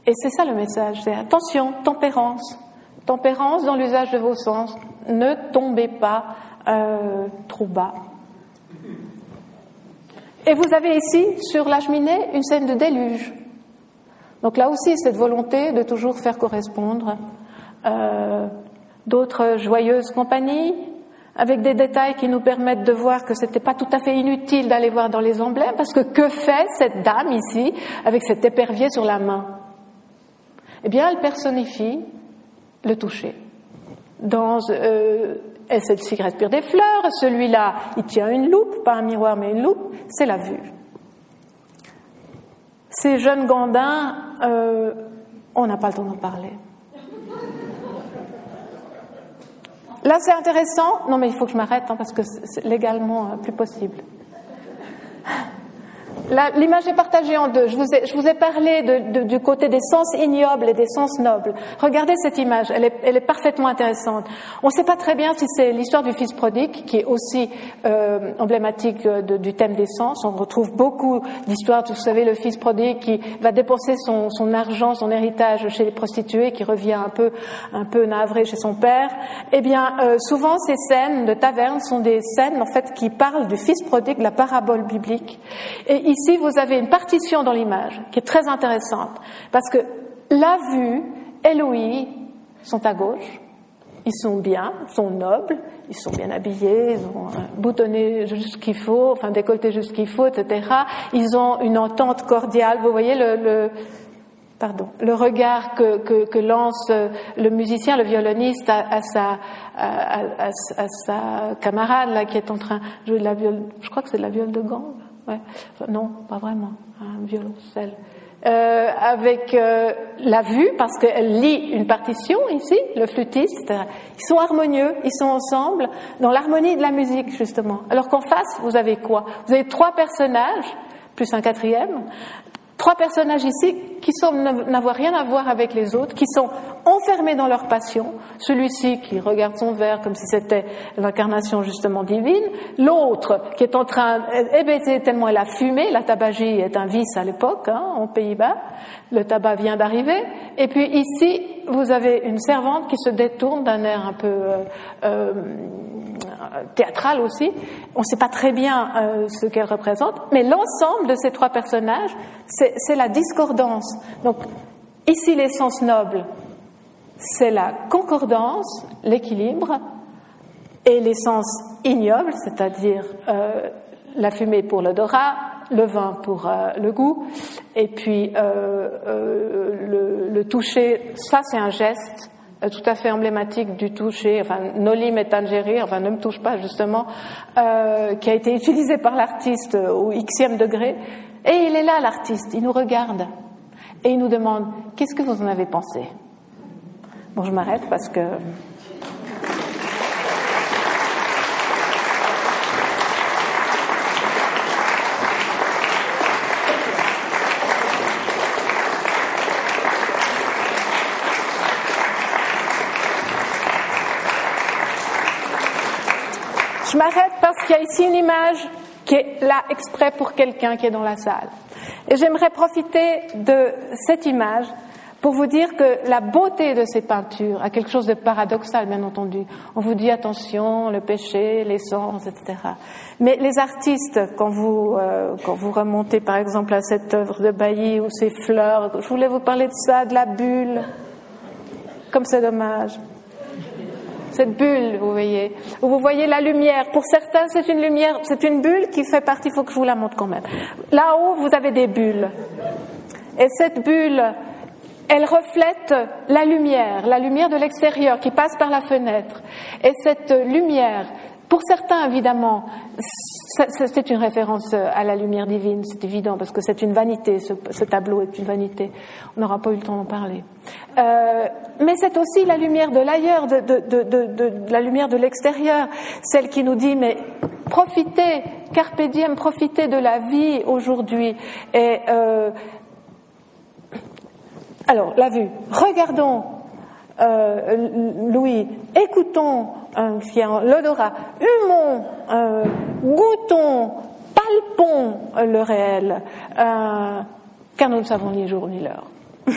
Et c'est ça le message, c'est attention, tempérance, tempérance dans l'usage de vos sens. Ne tombez pas euh, trop bas. Et vous avez ici, sur la cheminée, une scène de déluge. Donc là aussi, cette volonté de toujours faire correspondre euh, d'autres joyeuses compagnies, avec des détails qui nous permettent de voir que c'était pas tout à fait inutile d'aller voir dans les emblèmes, parce que que fait cette dame ici avec cet épervier sur la main? Eh bien, elle personnifie le toucher. Dans, euh, celle-ci respire des fleurs, celui-là, il tient une loupe, pas un miroir, mais une loupe, c'est la vue. Ces jeunes gandins, euh, on n'a pas le temps d'en parler. Là, c'est intéressant. Non, mais il faut que je m'arrête hein, parce que c'est légalement euh, plus possible. L'image est partagée en deux. Je vous ai, je vous ai parlé de, de, du côté des sens ignobles et des sens nobles. Regardez cette image, elle est, elle est parfaitement intéressante. On ne sait pas très bien si c'est l'histoire du fils prodigue, qui est aussi euh, emblématique euh, de, du thème des sens. On retrouve beaucoup d'histoires, vous savez, le fils prodigue qui va dépenser son, son, argent, son héritage chez les prostituées, qui revient un peu, un peu navré chez son père. Eh bien, euh, souvent, ces scènes de taverne sont des scènes, en fait, qui parlent du fils prodigue, la parabole biblique. Ici, vous avez une partition dans l'image qui est très intéressante parce que la vue et l'ouïe sont à gauche. Ils sont bien, sont nobles, ils sont bien habillés, ils ont boutonné juste ce qu'il faut, enfin décolleté juste ce qu'il faut, etc. Ils ont une entente cordiale. Vous voyez le, pardon, le regard que, lance le musicien, le violoniste à, sa, à, sa camarade là qui est en train de jouer de la viole. Je crois que c'est de la viole de gambe. Non, pas vraiment, un violoncelle. Euh, avec euh, la vue, parce qu'elle lit une partition ici, le flûtiste, ils sont harmonieux, ils sont ensemble, dans l'harmonie de la musique, justement. Alors qu'en face, vous avez quoi? Vous avez trois personnages, plus un quatrième, Trois personnages ici qui n'avoir rien à voir avec les autres, qui sont enfermés dans leur passion. Celui-ci qui regarde son verre comme si c'était l'incarnation justement divine. L'autre qui est en train, hébété tellement elle a fumé. La tabagie est un vice à l'époque, hein, aux Pays-Bas. Le tabac vient d'arriver. Et puis ici, vous avez une servante qui se détourne d'un air un peu euh, euh, aussi. On ne sait pas très bien euh, ce qu'elle représente, mais l'ensemble de ces trois personnages, c'est la discordance. Donc, ici, l'essence noble, c'est la concordance, l'équilibre, et l'essence ignoble, c'est-à-dire euh, la fumée pour l'odorat, le vin pour euh, le goût, et puis le, le toucher, ça c'est un geste euh, tout à fait emblématique du toucher, enfin Nolim et Tangerine, enfin ne me touche pas justement, euh, qui a été utilisé par l'artiste au xème degré. Et il est là l'artiste, il nous regarde et il nous demande qu'est-ce que vous en avez pensé? Bon, je m'arrête parce que Je m'arrête parce qu'il y a ici une image qui est là exprès pour quelqu'un qui est dans la salle. Et j'aimerais profiter de cette image pour vous dire que la beauté de ces peintures a quelque chose de paradoxal, bien entendu. On vous dit attention, le péché, l'essence, etc. Mais les artistes, quand vous, euh, quand vous remontez par exemple à cette œuvre de Bailly ou ces fleurs, je voulais vous parler de ça, de la bulle, comme c'est dommage cette bulle, vous voyez, où vous voyez la lumière. Pour certains, c'est une lumière, c'est une bulle qui fait partie, il faut que je vous la montre quand même. Là-haut, vous avez des bulles. Et cette bulle, elle reflète la lumière, la lumière de l'extérieur qui passe par la fenêtre. Et cette lumière, pour certains, évidemment, c'est une référence à la lumière divine, c'est évident, parce que c'est une vanité, ce, tableau est une vanité. On n'aura pas eu le temps d'en parler. Euh, mais c'est aussi la lumière de l'ailleurs, de, la lumière de l'extérieur, celle qui nous dit, mais profitez, carpe diem, profitez de la vie aujourd'hui. Et euh, alors, la vue. Regardons euh, Louis, écoutons euh, l'odorat, humons, goûtons, palpons le réel, euh, car nous ne savons ni jour ni l'heure.